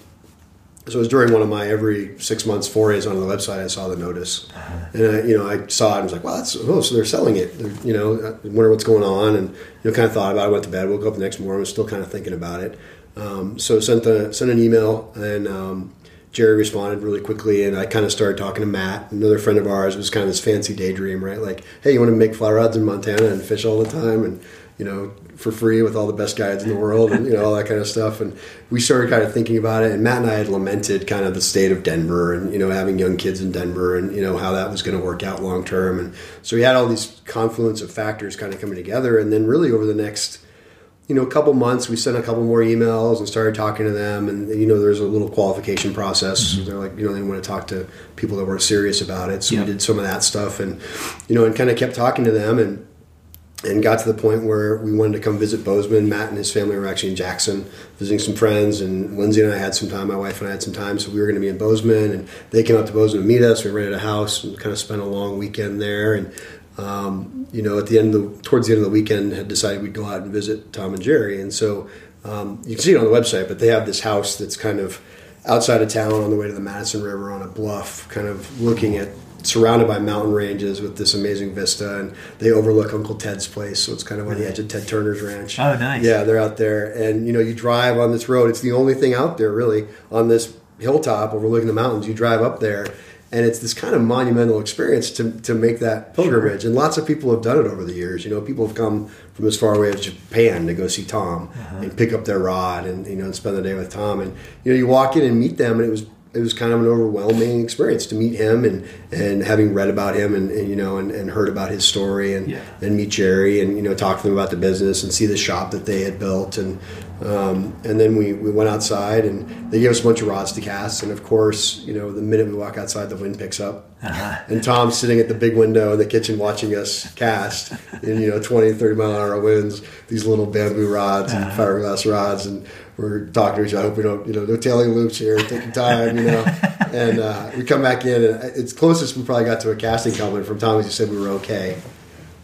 So it was during one of my every six months forays onto the website. I saw the notice, and I, you know I saw it. and was like, "Wow, that's oh, so they're selling it." They're, you know, I wonder what's going on, and you know, kind of thought about. it. I went to bed, woke up the next morning, was still kind of thinking about it. Um, so sent the sent an email, and um, Gerri responded really quickly, and I kind of started talking to Matt, another friend of ours. It was kind of this fancy daydream, right? Like, hey, you want to make fly rods in Montana and fish all the time, and you know, for free with all the best guides in the world, and you know all that kind of stuff. And we started kind of thinking about it. And Matt and I had lamented kind of the state of Denver, and you know, having young kids in Denver, and you know how that was going to work out long term. And so we had all these confluence of factors kind of coming together. And then really over the next you know, a couple months, we sent a couple more emails and started talking to them. And, you know, there's a little qualification process. Mm-hmm. They're like, you know, they want to talk to people that weren't serious about it. So Yeah. we did some of that stuff and, you know, and kind of kept talking to them and, and got to the point where we wanted to come visit Bozeman. Matt and his family were actually in Jackson visiting some friends, and Lindsay and I had some time. My wife and I had some time, so we were going to be in Bozeman, and they came up to Bozeman to meet us. We rented a house and kind of spent a long weekend there, and um, you know, at the end of the towards the end of the weekend, had decided we'd go out and visit Tom and Gerri, and so um, you can see it on the website. But they have this house that's kind of outside of town on the way to the Madison River on a bluff, kind of looking at surrounded by mountain ranges with this amazing vista, and they overlook Uncle Ted's place, so it's kind of on the edge of Ted Turner's ranch. Oh, nice. Yeah, they're out there, and you know, you drive on this road. It's the only thing out there really on this hilltop overlooking the mountains. You drive up there, and it's this kind of monumental experience to to make that pilgrimage. And lots of people have done it over the years. You know, people have come from as far away as Japan to go see Tom uh-huh. and pick up their rod and you know and spend the day with Tom. And you know, you walk in and meet them, and it was it was kind of an overwhelming experience to meet him and, and having read about him and, and you know and, and heard about his story and Yeah. and meet Gerri and you know talk to them about the business and see the shop that they had built and um, and then we, we went outside and they gave us a bunch of rods to cast and of course you know the minute we walk outside the wind picks up and Tom's sitting at the big window in the kitchen watching us cast in you know 20 30 mile an hour winds these little bamboo rods and fiberglass rods and we're talking to each other. I hope we don't, you know, no tailing loops here, taking time, you know. and uh, we come back in, and it's closest we probably got to a casting compliment from Tom. He said we were okay.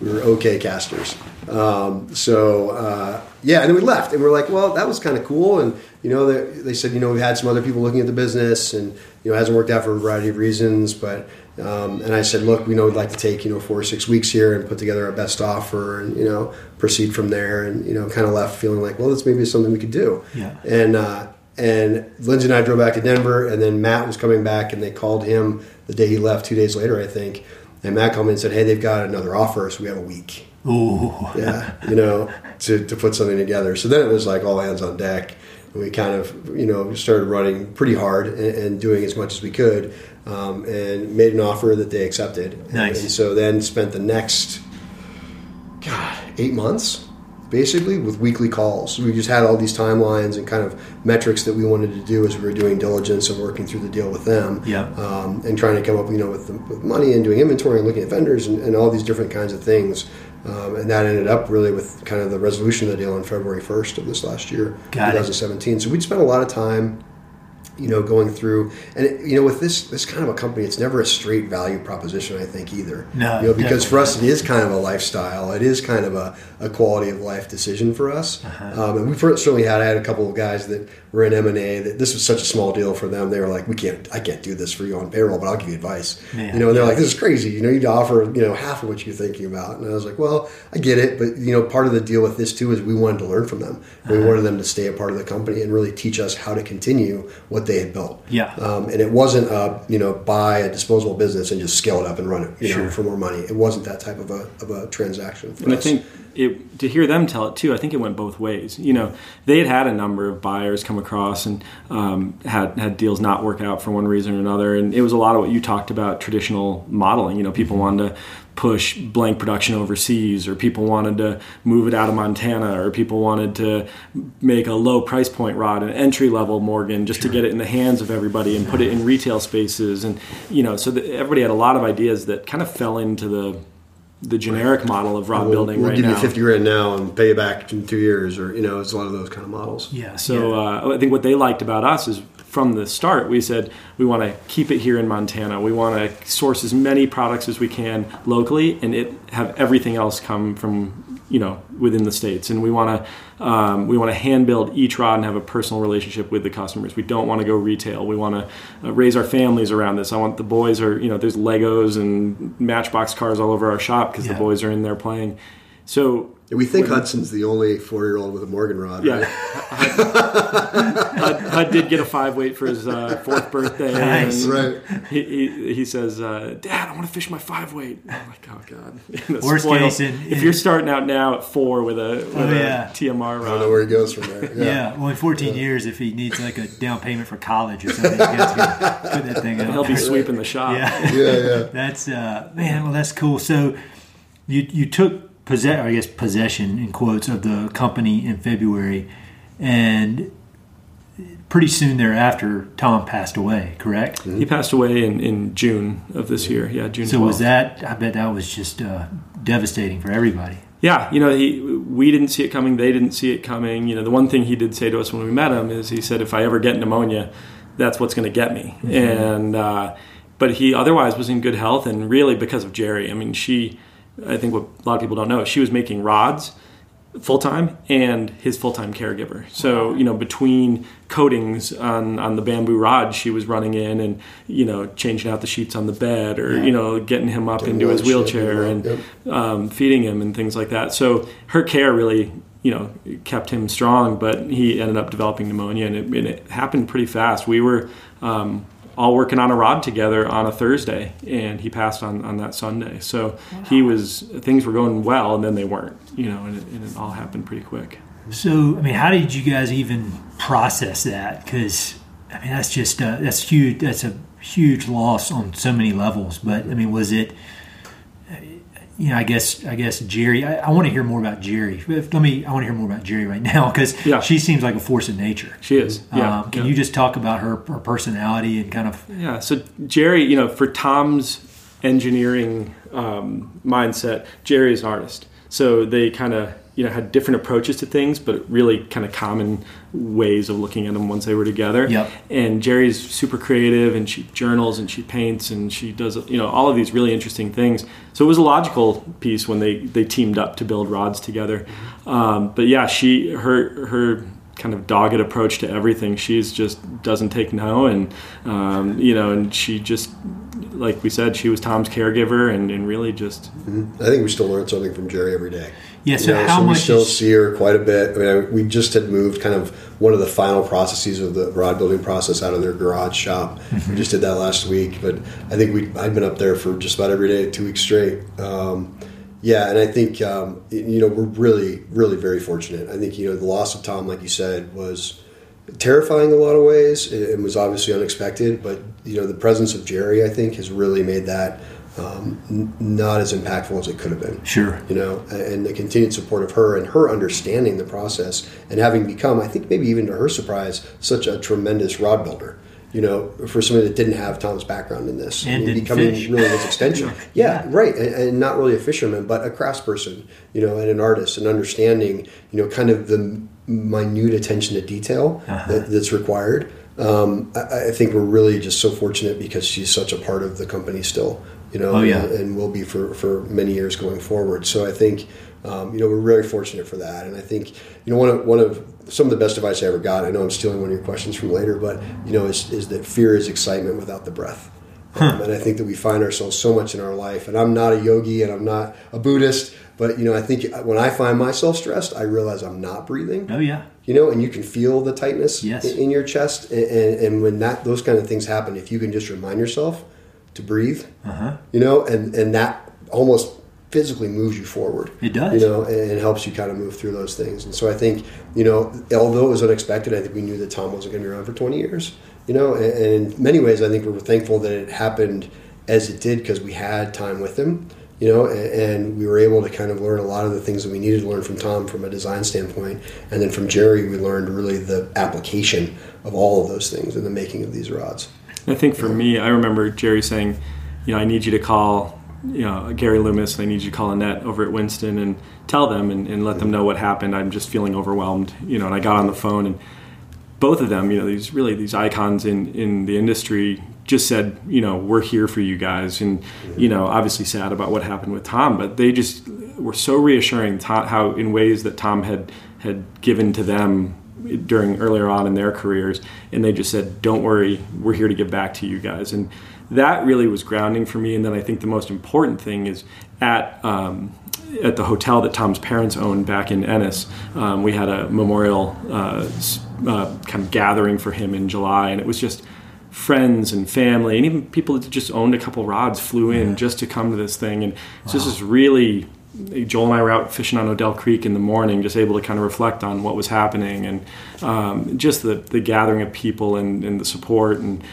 We were okay casters. Um, so uh, yeah, and then we left, and we're like, well, that was kind of cool. And you know, they, they said, you know, we had some other people looking at the business, and you know it hasn't worked out for a variety of reasons. But um, and I said, look, we know we'd like to take you know four or six weeks here and put together our best offer, and you know proceed from there. And you know, kind of left feeling like, well, this maybe something we could do. Yeah. And uh, and Lindsay and I drove back to Denver, and then Matt was coming back, and they called him the day he left, two days later, I think. And Matt called me and said, hey, they've got another offer, so we have a week. Ooh. Yeah, you know, to, to put something together. So then it was like all hands on deck. And we kind of, you know, started running pretty hard and, and doing as much as we could, um, and made an offer that they accepted. Nice. And, so then spent the next, God, eight months basically with weekly calls. We just had all these timelines and kind of metrics that we wanted to do as we were doing diligence and working through the deal with them. Yeah. Um, and trying to come up, you know, with, the, with money and doing inventory and looking at vendors and, and all these different kinds of things. Um, and that ended up really with kind of the resolution of the deal on February 1st of this last year, Got it. 2017. So we'd spent a lot of time you know, going through, and it, you know, with this this kind of a company, it's never a straight value proposition. I think either. No, you know, because for us, it is kind of a lifestyle. It is kind of a, a quality of life decision for us. Uh-huh. Um, and we've certainly had I had a couple of guys that were in M and A that this was such a small deal for them. They were like, we can't, I can't do this for you on payroll, but I'll give you advice. You know, and they're yeah. like, this is crazy. You know, you'd offer you know half of what you're thinking about. And I was like, well, I get it, but you know, part of the deal with this too is we wanted to learn from them. We Uh-huh. wanted them to stay a part of the company and really teach us how to continue what they had built. Yeah. Um, and it wasn't a you know buy a disposable business and just scale it up and run it you know for more money. It wasn't that type of a, of a transaction. And I think it, to hear them tell it too, I think it went both ways. You know, they had had a number of buyers come across and um, had had deals not work out for one reason or another, and it was a lot of what you talked about traditional modeling. You know, people wanted to push blank production overseas, or people wanted to move it out of Montana, or people wanted to make a low price point rod, an entry level Morgan, just to get it in the hands of everybody and put it in retail spaces, and you know, so that everybody had a lot of ideas that kind of fell into the the generic model of rod we'll, building we'll right give now. you fifty grand now and pay you back in two years, or you know, it's a lot of those kind of models. Yeah. So yeah. uh, I think what they liked about us is from the start we said we want to keep it here in Montana. We want to source as many products as we can locally, and it have everything else come from you know within the states. And we want to um, we want to hand build each rod and have a personal relationship with the customers. We don't want to go retail. We want to uh, raise our families around this. I want the boys are you know there's Legos and Matchbox cars all over our shop because Yeah. the boys are in there playing. So And we think Hudson's the only four year old with a Morgan rod. yeah, right? Hud, Hud did get a five weight for his uh, fourth birthday. Nice. and Right. He, he, he says, uh, "Dad, I want to fish my five weight." I'm like, "Oh God." Worst spoil- case in- if you're starting out now at four with a with Oh, a yeah. TMR rod, I don't know where he goes from there. yeah. Yeah. Well, in 14 years, if he needs like a down payment for college or something, he's got to put that thing out. he'll be sweeping the shop. Yeah. Yeah, yeah. That's uh, man. Well, that's cool. So you you took possess, I guess possession in quotes of the company in February, and pretty soon thereafter, Tom passed away. Correct. He passed away in, in June of this year. Yeah, June. So was that? I bet that was just uh, devastating for everybody. Yeah, you know, he we didn't see it coming. They didn't see it coming. You know, the one thing he did say to us when we met him is he said, "If I ever get pneumonia, that's what's going to get me." And uh, but he otherwise was in good health, and really because of Gerri. I mean, she, I think what a lot of people don't know, is she was making rods full time and his full time caregiver. So you know, between coatings on on the bamboo rod, she was running in and you know changing out the sheets on the bed, or you know getting him up Getting into his wheelchair and up, um, feeding him and things like that. So her care really, you know, kept him strong. But he ended up developing pneumonia, and it, and it happened pretty fast. We were um, all working on a rod together on a Thursday, and he passed on, on that Sunday. So he was things were going well, and then they weren't, you know, and it, and it all happened pretty quick. So I mean, how did you guys even process that? Because I mean, that's just uh, that's huge. That's a huge loss on so many levels. But I mean, was it? You know, I guess I guess Gerri. I, I want to hear more about Gerri. Let me. I want to hear more about Gerri right now because Yeah. she seems like a force of nature. She is. Yeah. um, can yeah. you just talk about her, her personality and kind of? Yeah. So Gerri, you know, for Tom's engineering um, mindset, Gerri is an artist. So they kind of you know had different approaches to things, but really kind of common ways of looking at them once they were together. Yep. And Gerri's super creative, and she journals and she paints and she does you know all of these really interesting things. So it was a logical piece when they they teamed up to build rods together. Um, but yeah, she her her kind of dogged approach to everything. She's just doesn't take no, and um, you know, and she just like we said, she was Tom's caregiver, and, and really just. Mm-hmm. I think we still learn something from Gerri every day. Yeah. So You know, how so much we still is, see her quite a bit. I mean, we just had moved kind of one of the final processes of the rod building process out of their garage shop. Mm-hmm. We just did that last week, but I think we I'd been up there for just about every day, two weeks straight. Um, yeah, and I think um, you know we're really, really very fortunate. I think you know the loss of Tom, like you said, was terrifying in a lot of ways. It, it was obviously unexpected, but you know the presence of Gerri, I think, has really made that um, n- not as impactful as it could have been sure. you know, and the continued support of her and her understanding the process and having become, I think maybe even to her surprise, such a tremendous rod builder. You know, for somebody that didn't have Tom's background in this, And didn't becoming fish. really his extension. yeah, right, and, and not really a fisherman, but a craftsperson. You know, and an artist, and understanding, you know, kind of the minute attention to detail Uh-huh. that, that's required. Um, I, I think we're really just so fortunate because she's such a part of the company still. You know, Oh, yeah. and will be for, for many years going forward. So I think, um, you know, we're very fortunate for that. And I think, you know, one of, one of some of the best advice I ever got, I know I'm stealing one of your questions from later, but, you know, is, is that fear is excitement without the breath. Um, and I think that we find ourselves so much in our life. And I'm not a yogi and I'm not a Buddhist, but, you know, I think when I find myself stressed, I realize I'm not breathing Oh yeah. you know, and you can feel the tightness Yes. in, in your chest. And, and, and when that those kind of things happen, if you can just remind yourself to breathe, Uh-huh. you know, and and that almost physically moves you forward. It does. you know, and, and helps you kind of move through those things. And so I think, you know, although it was unexpected, I think we knew that Tom wasn't going to be around for 20 years. You know, and, and in many ways, I think we were thankful that it happened as it did because we had time with him. You know, and, and we were able to kind of learn a lot of the things that we needed to learn from Tom from a design standpoint, and then from Gerri, we learned really the application of all of those things in the making of these rods. I think for me, I remember Gerri saying, you know, I need you to call, you know, Gary Loomis, and I need you to call Annette over at Winston and tell them and, and let them know what happened. I'm just feeling overwhelmed, you know. And I got on the phone, and both of them, you know, these really these icons in in the industry, just said, you know, we're here for you guys, and you know, obviously sad about what happened with Tom, but they just were so reassuring how in ways that Tom had had given to them during earlier on in their careers and they just said don't worry we're here to give back to you guys. And that really was grounding for me and then i think the most important thing is at um, at the hotel that tom's parents owned back in ennis um, we had a memorial uh, uh, kind of gathering for him in july and it was just friends and family and even people that just owned a couple rods flew in just to come to this thing and it's just this really Joel and I were out fishing on Odell Creek in the morning, just able to kind of reflect on what was happening and um, just the, the gathering of people and, and the support. And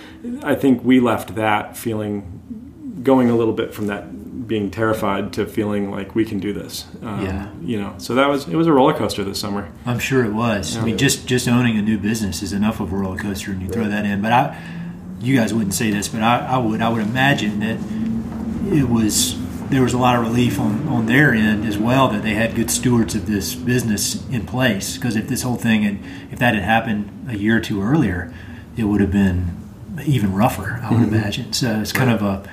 I think we left that feeling, going a little bit from that being terrified to feeling like we can do this. Um, Yeah. You know, so that was, it was a roller coaster this summer. I'm sure it was. I mean, just just owning a new business is enough of a roller coaster, and you throw that in. But I, you guys wouldn't say this, but I, I would. I would imagine that it was there was a lot of relief on on their end as well that they had good stewards of this business in place. Because if this whole thing had, if that had happened a year or two earlier, it would have been even rougher. I would imagine. So it's kind of a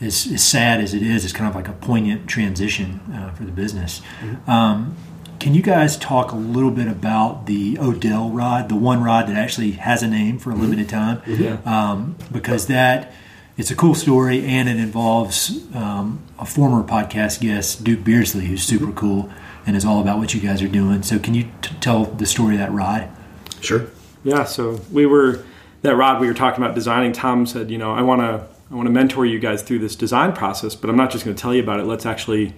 as, as sad as it is, it's kind of like a poignant transition uh, for the business. Um, can you guys talk a little bit about the Odell rod, the one rod that actually has a name for a limited time? Yeah. Um, because that it's a cool story and it involves um, a former podcast guest, Duke Beardsley, who's super cool and is all about what you guys are doing. So, can you t- tell the story of that rod? Sure. Yeah, so we were that rod we were talking about designing. Tom said, you know, I want to I want to mentor you guys through this design process, but I'm not just going to tell you about it. Let's actually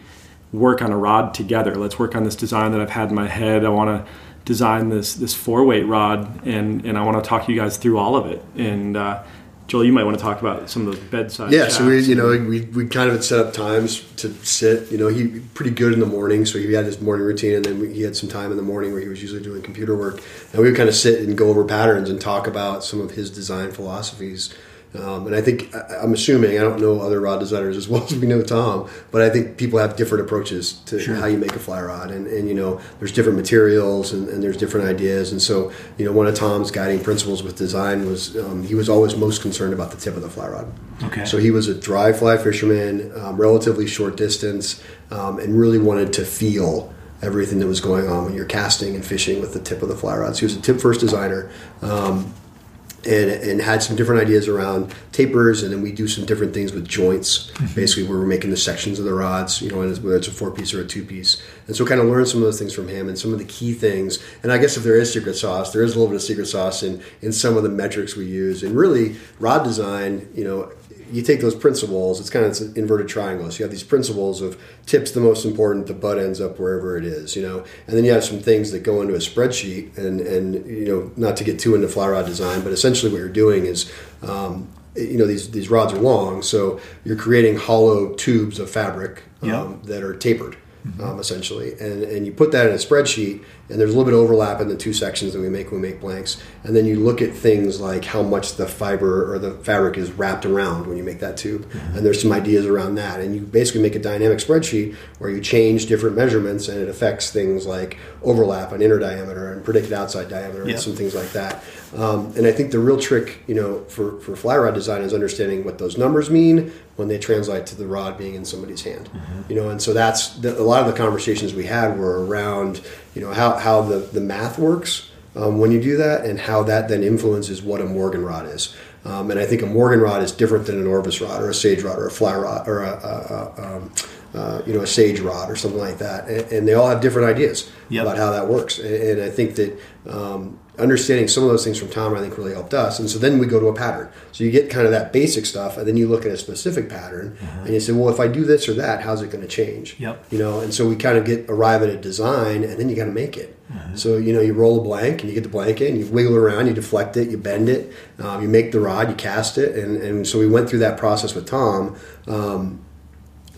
work on a rod together. Let's work on this design that I've had in my head. I want to design this this four weight rod, and and I want to talk you guys through all of it. And uh, Joel, you might want to talk about some of those bedside. Yeah, so we, you know, we, we kind of had set up times to sit. You know, he pretty good in the morning, so he had his morning routine, and then we, he had some time in the morning where he was usually doing computer work, and we would kind of sit and go over patterns and talk about some of his design philosophies. Um, and I think I'm assuming I don't know other rod designers as well as we know Tom, but I think people have different approaches to how you make a fly rod, and, and you know there's different materials and, and there's different ideas, and so you know one of Tom's guiding principles with design was um, he was always most concerned about the tip of the fly rod. Okay. So he was a dry fly fisherman, um, relatively short distance, um, and really wanted to feel everything that was going on when you're casting and fishing with the tip of the fly rod. So he was a tip first designer. Um, and, and had some different ideas around tapers, and then we do some different things with joints. Mm-hmm. Basically, where we're making the sections of the rods, you know, whether it's a four piece or a two piece. And so, kind of learn some of those things from him and some of the key things. And I guess if there is secret sauce, there is a little bit of secret sauce in in some of the metrics we use. And really, rod design, you know, you take those principles, it's kind of an inverted triangle. So you have these principles of tips the most important, the butt ends up wherever it is, you know, and then you have some things that go into a spreadsheet, and and you know, not to get too into fly rod design, but essentially what you're doing is. Um, you know these these rods are long, so you're creating hollow tubes of fabric um, yep. that are tapered, mm-hmm. um, essentially, and and you put that in a spreadsheet, and there's a little bit of overlap in the two sections that we make when we make blanks. And then you look at things like how much the fiber or the fabric is wrapped around when you make that tube. Mm-hmm. And there's some ideas around that. And you basically make a dynamic spreadsheet where you change different measurements and it affects things like overlap and inner diameter and predicted outside diameter and some things like that. Um, and I think the real trick, you know, for, for fly rod design is understanding what those numbers mean when they translate to the rod being in somebody's hand. Mm-hmm. You know, and so that's the, a lot of the conversations we had were around you know how, how the, the math works um, when you do that and how that then influences what a Morgan rod is. Um, and I think a Morgan rod is different than an Orvis rod or a Sage rod or a fly rod or a, a, a um, uh, you know a Sage rod or something like that. And, and they all have different ideas yep. about how that works. And, and I think that um, understanding some of those things from Tom, I think, really helped us. And so then we go to a pattern. So you get kind of that basic stuff, and then you look at a specific pattern, uh-huh. and you say, well, if I do this or that, how's it going to change? Yep. You know, and so we kind of get arrive at a design, and then you got to make it. Uh-huh. So you know, you roll a blank, and you get the blank in, you wiggle around, you deflect it, you bend it, um, you make the rod, you cast it, and and so we went through that process with Tom. Um,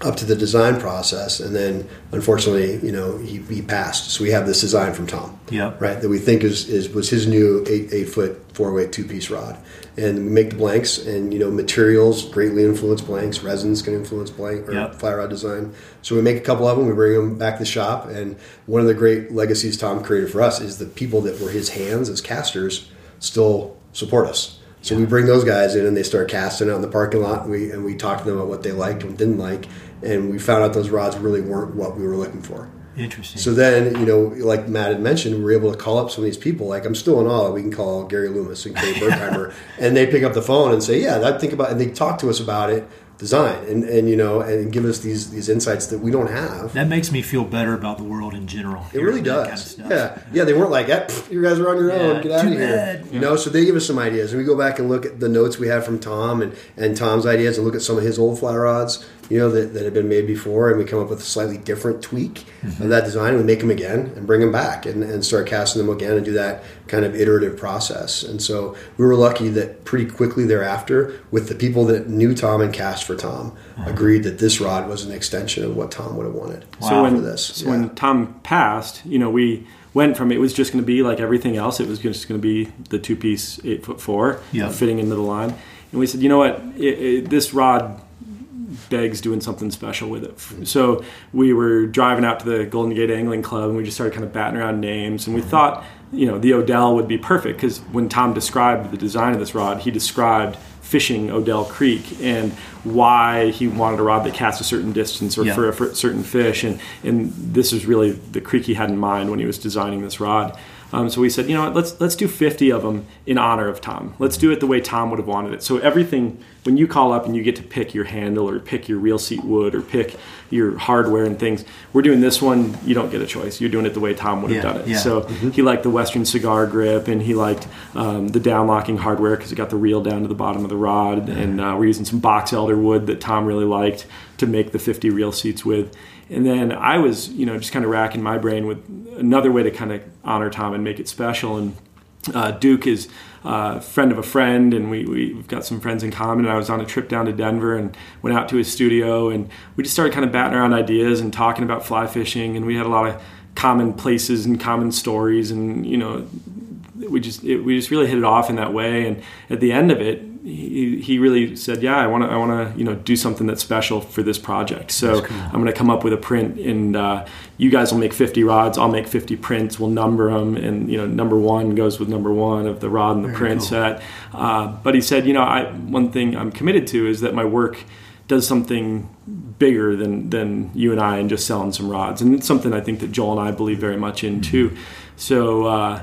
up to the design process, and then unfortunately, you know, he, he passed. So we have this design from Tom, yeah, right, that we think is, is was his new eight eight foot four weight two piece rod, and we make the blanks, and you know, materials greatly influence blanks, resins can influence blank or yep. fly rod design. So we make a couple of them, we bring them back to the shop, and one of the great legacies Tom created for us is the people that were his hands as casters still support us. So we bring those guys in and they start casting out in the parking lot. And we and we talk to them about what they liked and didn't like, and we found out those rods really weren't what we were looking for. Interesting. So then, you know, like Matt had mentioned, we were able to call up some of these people. Like I'm still in awe. We can call Gary Loomis and Kay Berkheimer, and they pick up the phone and say, "Yeah, I think about," and they talk to us about it design and, and you know and give us these these insights that we don't have that makes me feel better about the world in general it really does kind of yeah yeah they weren't like eh, you guys are on your yeah, own get out of here you know so they give us some ideas and we go back and look at the notes we have from tom and and tom's ideas and look at some of his old fly rods you know, that, that had been made before, and we come up with a slightly different tweak mm-hmm. of that design, and we make them again and bring them back and, and start casting them again and do that kind of iterative process. And so we were lucky that pretty quickly thereafter, with the people that knew Tom and cast for Tom, mm-hmm. agreed that this rod was an extension of what Tom would have wanted. Wow. So when, this. So yeah. when Tom passed, you know, we went from it was just going to be like everything else. It was just going to be the two piece eight foot four yep. fitting into the line. And we said, you know what, it, it, this rod begs doing something special with it. So we were driving out to the Golden Gate Angling Club and we just started kind of batting around names. And we thought, you know, the Odell would be perfect because when Tom described the design of this rod, he described fishing Odell Creek and why he wanted a rod that cast a certain distance or yeah. for a certain fish. And, and this is really the creek he had in mind when he was designing this rod. Um, so we said, you know what, let's let's do 50 of them in honor of Tom. Let's do it the way Tom would have wanted it. So everything, when you call up and you get to pick your handle or pick your reel seat wood or pick your hardware and things, we're doing this one. You don't get a choice. You're doing it the way Tom would have yeah, done it. Yeah. So mm-hmm. he liked the Western cigar grip and he liked um, the down locking hardware because it got the reel down to the bottom of the rod. Mm-hmm. And uh, we're using some box elder wood that Tom really liked to make the 50 reel seats with and then I was, you know, just kind of racking my brain with another way to kind of honor Tom and make it special. And uh, Duke is a friend of a friend, and we, we've got some friends in common. And I was on a trip down to Denver and went out to his studio, and we just started kind of batting around ideas and talking about fly fishing. And we had a lot of common places and common stories, and you know, we just it, we just really hit it off in that way. And at the end of it, he, he really said, "Yeah, I want to I want to you know do something that's special for this project. So cool. I'm going to come up with a print, and uh, you guys will make 50 rods. I'll make 50 prints. We'll number them, and you know number one goes with number one of the rod and the Very print cool. set. Uh, but he said, you know, I, one thing I'm committed to is that my work does something bigger than than you and I and just selling some rods. And it's something I think that Joel and I believe very much in too. So. Uh,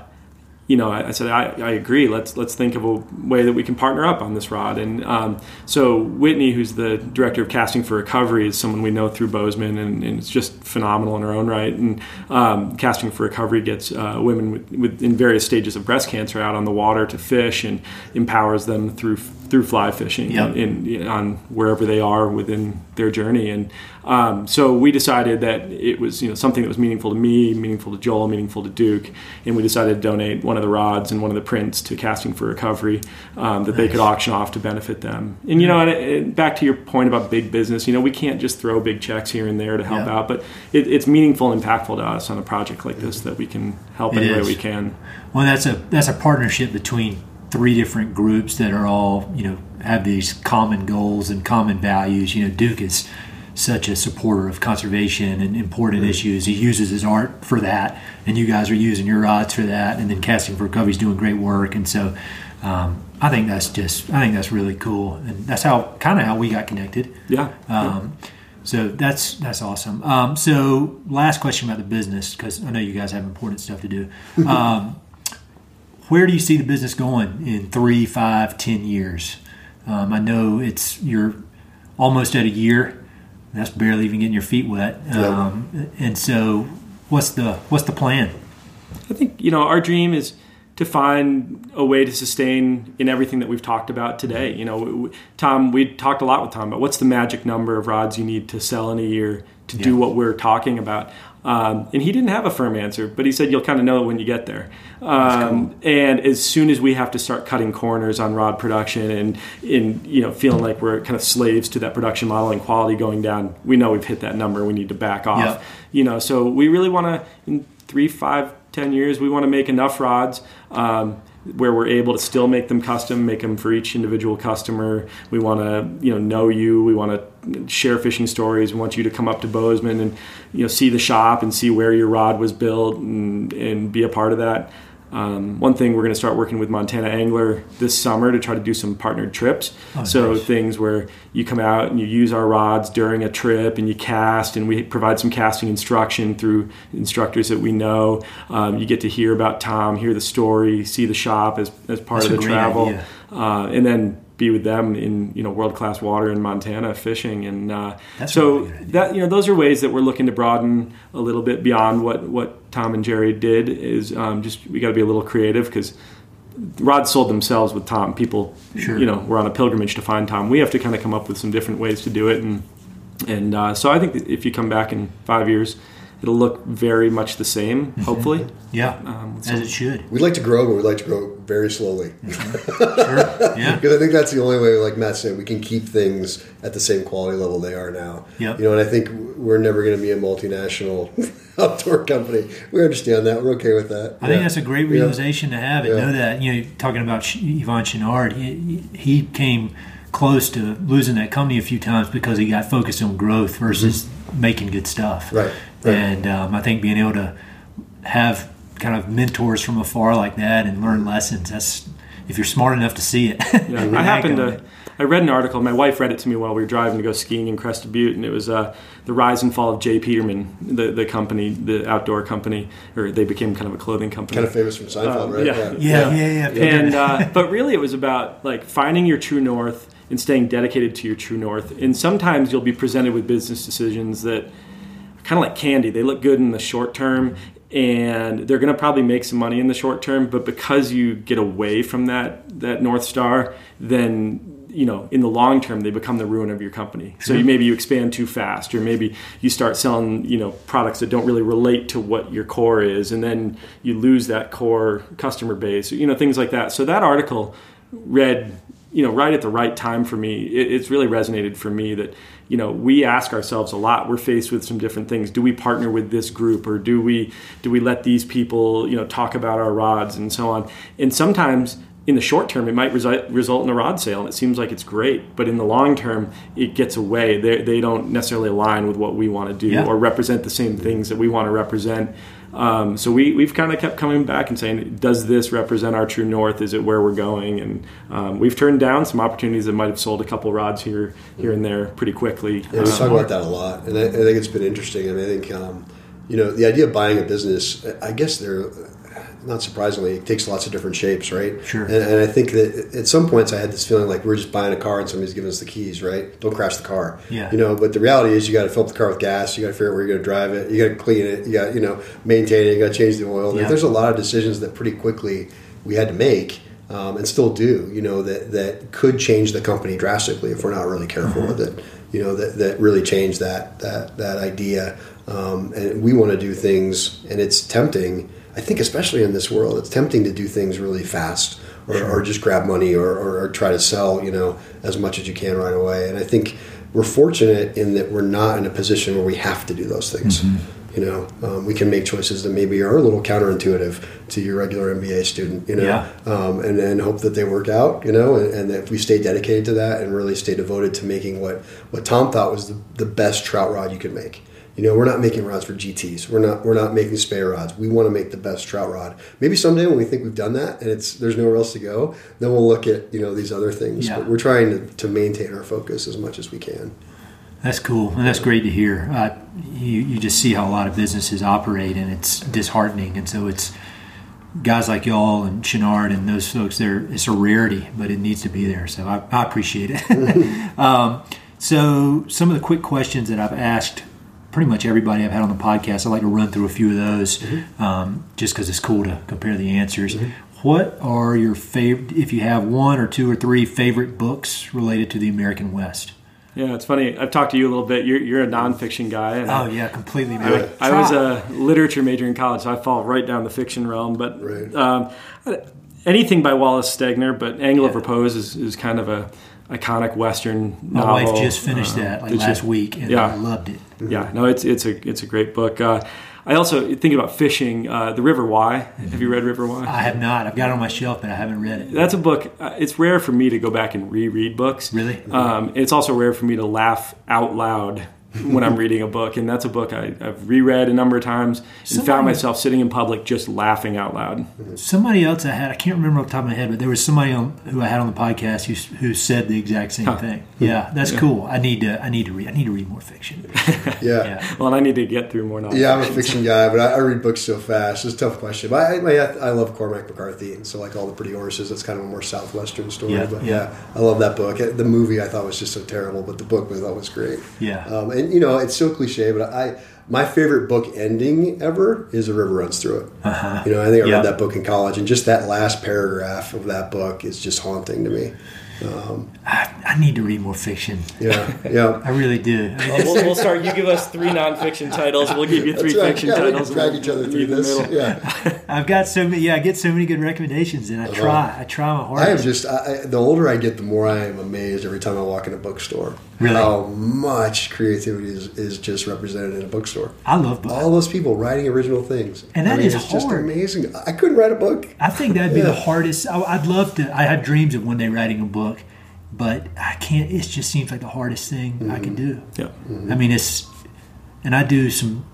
you know, I, I said I, I, agree. Let's let's think of a way that we can partner up on this rod. And um, so Whitney, who's the director of casting for recovery, is someone we know through Bozeman, and, and it's just phenomenal in her own right. And um, casting for recovery gets uh, women with, with, in various stages of breast cancer out on the water to fish and empowers them through through fly fishing yep. in, in, on wherever they are within their journey. And um, so we decided that it was you know something that was meaningful to me, meaningful to Joel, meaningful to Duke, and we decided to donate one of the rods and one of the prints to Casting for Recovery um, that nice. they could auction off to benefit them. And you know, and, and back to your point about big business, you know, we can't just throw big checks here and there to help out, but it, it's meaningful and impactful to us on a project like this that we can help it any is. way we can. Well, that's a that's a partnership between three different groups that are all you know have these common goals and common values. You know, Duke is such a supporter of conservation and important mm-hmm. issues. He uses his art for that, and you guys are using your rods for that. And then Casting for Recovery is doing great work, and so um, I think that's just I think that's really cool, and that's how kind of how we got connected. Yeah. Um, so that's that's awesome. Um, so last question about the business because I know you guys have important stuff to do. Um, where do you see the business going in three, five, ten years? Um, I know it's you're almost at a year. That's barely even getting your feet wet. Um, and so, what's the what's the plan? I think you know our dream is to find a way to sustain in everything that we've talked about today. You know, Tom, we talked a lot with Tom about what's the magic number of rods you need to sell in a year to yeah. do what we're talking about. Um, and he didn't have a firm answer, but he said you'll kind of know it when you get there. Um, cool. And as soon as we have to start cutting corners on rod production and in you know feeling like we're kind of slaves to that production model and quality going down, we know we've hit that number. We need to back off. Yeah. You know, so we really want to in three, five, ten years, we want to make enough rods. Um, where we're able to still make them custom, make them for each individual customer. We want to, you know, know you. We want to share fishing stories. We want you to come up to Bozeman and, you know, see the shop and see where your rod was built and, and be a part of that. Um, one thing we're going to start working with Montana Angler this summer to try to do some partnered trips. Oh, so nice. things where you come out and you use our rods during a trip and you cast, and we provide some casting instruction through instructors that we know. Um, you get to hear about Tom, hear the story, see the shop as, as part That's of the travel, uh, and then be with them in you know world class water in Montana fishing, and uh, so really that you know those are ways that we're looking to broaden a little bit beyond what what Tom and Gerri did. Is um, just we got to be a little creative because rods sold themselves with Tom. People, sure. you know, were on a pilgrimage to find Tom. We have to kind of come up with some different ways to do it, and and uh, so I think if you come back in five years it'll look very much the same, mm-hmm. hopefully. Yeah, um, as it should. We'd like to grow, but we'd like to grow very slowly. Mm-hmm. sure. Yeah. Because I think that's the only way, like Matt said, we can keep things at the same quality level they are now. Yeah, You know, and I think we're never going to be a multinational outdoor company. We understand that. We're okay with that. I yeah. think that's a great realization yeah. to have and yeah. know that. You know, talking about Yvon Chouinard, he, he came close to losing that company a few times because he got focused on growth versus mm-hmm. making good stuff. Right. Right. And um, I think being able to have kind of mentors from afar like that and learn lessons, that's if you're smart enough to see it. Yeah, I happened to. I read an article. My wife read it to me while we were driving to go skiing in Crested Butte, and it was uh, the rise and fall of J. Peterman, the the company, the outdoor company, or they became kind of a clothing company. Kind of famous from Seinfeld, uh, right? Yeah, yeah, yeah. yeah, yeah and uh, but really, it was about like finding your true north and staying dedicated to your true north. And sometimes you'll be presented with business decisions that kind of like candy. They look good in the short term and they're going to probably make some money in the short term, but because you get away from that that north star, then you know in the long term they become the ruin of your company. So you, maybe you expand too fast or maybe you start selling you know products that don't really relate to what your core is and then you lose that core customer base you know things like that. So that article read you know right at the right time for me. It, it's really resonated for me that you know we ask ourselves a lot. We're faced with some different things. Do we partner with this group or do we do we let these people you know talk about our rods and so on? And sometimes in the short term it might result, result in a rod sale and it seems like it's great but in the long term it gets away they, they don't necessarily align with what we want to do yeah. or represent the same things that we want to represent Um, so we, we've kind of kept coming back and saying, does this represent our true north? Is it where we're going? And um, we've turned down some opportunities that might have sold a couple rods here here and there pretty quickly. Yeah, we talk about that a lot, and I, I think it's been interesting. I mean, I think um, you know the idea of buying a business. I guess they're not surprisingly, it takes lots of different shapes, right? Sure. And, and, I think that at some points I had this feeling like we're just buying a car and somebody's giving us the keys, right? Don't crash the car. Yeah. You know, but the reality is you got to fill up the car with gas. You got to figure out where you're going to drive it. You got to clean it. You got you know maintain it. You got to change the oil. Yeah. There's a lot of decisions that pretty quickly we had to make. Um, and still do, you know, that, that could change the company drastically if we're not really careful Mm-hmm. with it. You know, that, that really change that that that idea. Um, and we want to do things, and it's tempting. I think, especially in this world, it's tempting to do things really fast, or, or just grab money, or, or, or try to sell, you know, as much as you can right away. And I think we're fortunate in that we're not in a position where we have to do those things. Mm-hmm. You know, um, we can make choices that maybe are a little counterintuitive to your regular MBA student. You know, Yeah. um, and then hope that they work out. You know, and, and that if we stay dedicated to that and really stay devoted to making what what Tom thought was the, the best trout rod you could make. You know, we're not making rods for GTS. We're not we're not making spey rods. We want to make the best trout rod. Maybe someday when we think we've done that and it's there's nowhere else to go, then we'll look at you know these other things. Yeah. But we're trying to, to maintain our focus as much as we can. That's cool, and that's great to hear. Uh, you you just see how a lot of businesses operate, and it's disheartening. And so it's guys like y'all and Chenard and those folks. There, it's a rarity, but it needs to be there. So I, I appreciate it. um, so some of the quick questions that I've asked pretty much everybody I've had on the podcast, I like to run through a few of those, um, just because it's cool to compare the answers. What are your favorite, if you have one or two or three favorite books related to the American West? Yeah, it's funny. I've talked to you a little bit. You're, you're a nonfiction guy. And Oh yeah, completely. I, I was a literature major in college, so I fall right down the fiction realm. But Right. um, anything by Wallace Stegner, but Angle of Repose is, is kind of a iconic Western My wife just finished Uh, that like did you? last week, and Yeah. I loved it. Yeah, no, it's it's a it's a great book. Uh, I also thinking about fishing. Uh, the River Why. Have you read River Why? I have not. I've got it on my shelf, but I haven't read it. That's a book. Uh, it's rare for me to go back and reread books. Really? Um, it's also rare for me to laugh out loud when I'm reading a book, and that's a book I, I've reread a number of times and Somebody- found myself sitting in public just laughing out loud. Somebody else I had, I can't remember off the top of my head, but there was somebody on, who I had on the podcast who, who said the exact same Huh. thing. Yeah, that's cool. I need to. I need to read. I need to read more fiction. Yeah. Yeah. Well, and I need to get through more novels. Yeah, I'm a fiction guy, but I, I read books so fast. It's a tough question. But I, I, I love Cormac McCarthy, and so like all the pretty horses. That's kind of a more southwestern story. Yeah, but yeah. yeah. I love that book. The movie I thought was just so terrible, but the book I thought was great. Yeah. Um, and you know, it's so cliche, but I my favorite book ending ever is A River Runs Through It. Uh-huh. You know, I think I Yeah. read that book in college, and just that last paragraph of that book is just haunting to me. I, I need to read more fiction. Yeah, yeah. I really do. we'll, we'll start. You give us three nonfiction titles. We'll give you three right. fiction Yeah, we titles. can drag and each other through meet the this. middle. Yeah. I've got so many. Yeah, I get so many good recommendations, and I try. I try my Uh-huh. I have just I, I- the older I get, the more I am amazed every time I walk in a bookstore. Really? How much creativity is, is just represented in a bookstore. I love books. All those people writing original things. And that I mean, is it's just amazing. I couldn't write a book. I think that'd be Yeah. the hardest. I, I'd love to. I have dreams of one day writing a book, but I can't. It just seems like the hardest thing I can mm-hmm. do. Yeah. Mm-hmm. I mean, it's, and I do some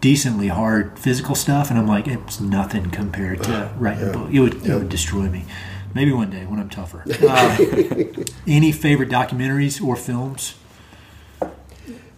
decently hard physical stuff, and I'm like, it's nothing compared to writing a book. It would, it would destroy me. Maybe one day when I'm tougher. Uh, any favorite documentaries or films?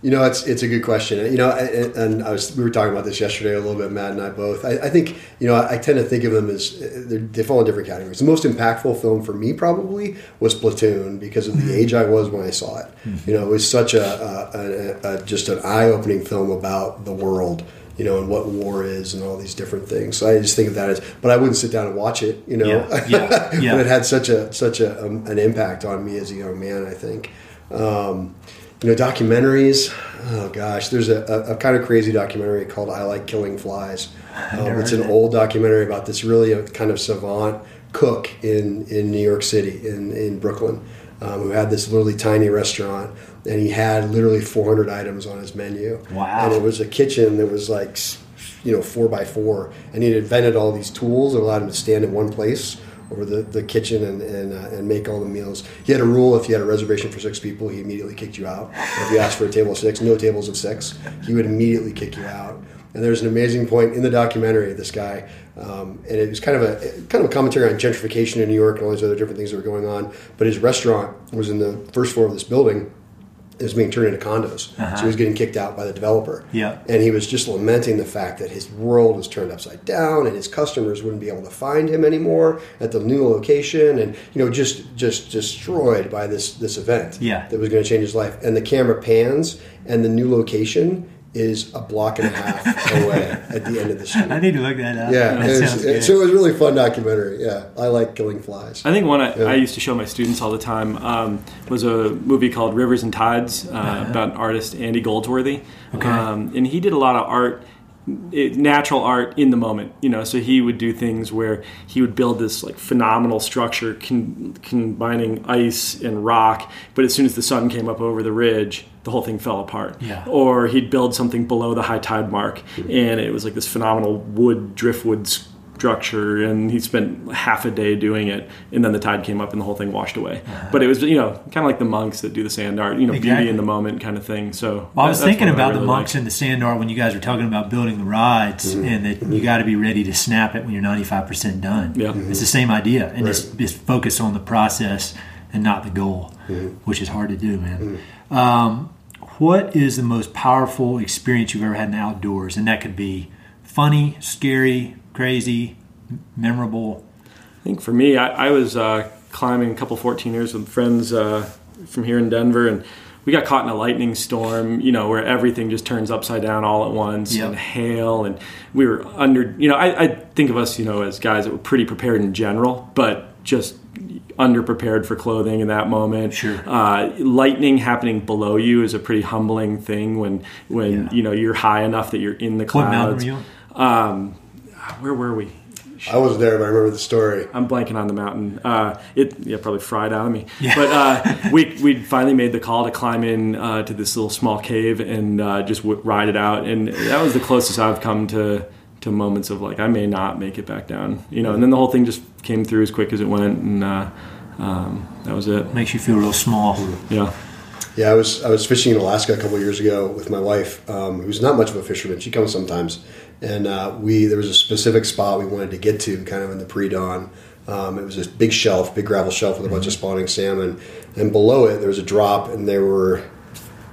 You know, it's it's a good question. You know, and, and I was we were talking about this yesterday a little bit, Matt and I both. I, I think you know I, tend to think of them as they fall in different categories. The most impactful film for me probably was Platoon because of the age I was when I saw it. You know, it was such a, a, a, a just an eye opening film about the world. You know, and what war is, and all these different things. So I just think of that as, but I wouldn't sit down and watch it. You know, Yeah, yeah, yeah. but it had such a such a um, an impact on me as a young man. I think. Um, you know, documentaries. Oh gosh, there's a, a, a kind of crazy documentary called "I Like Killing Flies." Um, it's an it. old documentary about this really uh, kind of savant cook in in New York City in in Brooklyn, um, who had this literally tiny restaurant, and he had literally 400 items on his menu. Wow. And it was a kitchen that was like, you know, four by four, and he had invented all these tools that allowed him to stand in one place over the, the kitchen and and, uh, and make all the meals. He had a rule: if you had a reservation for six people, he immediately kicked you out. If you asked for a table of six, no tables of six, he would immediately kick you out. And there's an amazing point in the documentary. of This guy, um, and it was kind of a kind of a commentary on gentrification in New York and all these other different things that were going on. But his restaurant was in the first floor of this building. It was being turned into condos, Uh-huh. so he was getting kicked out by the developer. Yeah. and he was just lamenting the fact that his world was turned upside down, and his customers wouldn't be able to find him anymore at the new location, and you know, just just destroyed by this this event. Yeah. that was going to change his life. And the camera pans, and the new location is a block and a half away at the end of the street. I need to look that up. Yeah, that it was- it- so it was a really fun documentary. Yeah, I like killing flies. I think one I, I used to show my students all the time um, was a movie called Rivers and Tides uh, about artist Andy Goldsworthy. Okay. Um, and he did a lot of art, it, natural art in the moment. You know, so he would do things where he would build this like phenomenal structure con- combining ice and rock, but as soon as the sun came up over the ridge, the whole thing fell apart. Yeah. Or he'd build something below the high tide mark, and it was like this phenomenal wood driftwood structure, and he spent half a day doing it, and then the tide came up and the whole thing washed away. But it was you know kind of like the monks that do the sand art, you know, Exactly. beauty in the moment kind of thing. So Well, I was thinking one that I about the monks like. and the sand art when you guys were talking about building the rides, Mm-hmm. and that you got to be ready to snap it when you're 95% done. Yeah. Mm-hmm. It's the same idea, and just, just focus on the process and not the goal, Mm-hmm. which is hard to do, man. Um, what is the most powerful experience you've ever had in the outdoors? And that could be funny, scary, crazy, memorable. I think for me, I, I was uh, climbing a couple 14ers with friends uh, from here in Denver, and we got caught in a lightning storm, you know, where everything just turns upside down all at once, Yep. and hail, and we were under, you know, I, I think of us, you know, as guys that were pretty prepared in general, but just underprepared for clothing in that moment. Sure. Uh, lightning happening below you is a pretty humbling thing when, when Yeah. you know, you're high enough that you're in the What clouds. mountain were you? Um, where were we? I wasn't there, but I remember the story. I'm blanking on the mountain. Uh, it yeah probably fried out of me. Yeah. But uh, we we finally made the call to climb in uh, to this little small cave and uh, just w- ride it out, and that was the closest I've come to to moments of like I may not make it back down, you know. And then the whole thing just came through as quick as it went, and uh, um, that was it. Makes you feel real small. Yeah. Yeah, I was I was fishing in Alaska a couple of years ago with my wife, um, who's not much of a fisherman. She comes sometimes, and uh, we there was a specific spot we wanted to get to, kind of in the pre dawn. Um, it was this big shelf, big gravel shelf with a bunch of spawning salmon, and below it there was a drop, and there were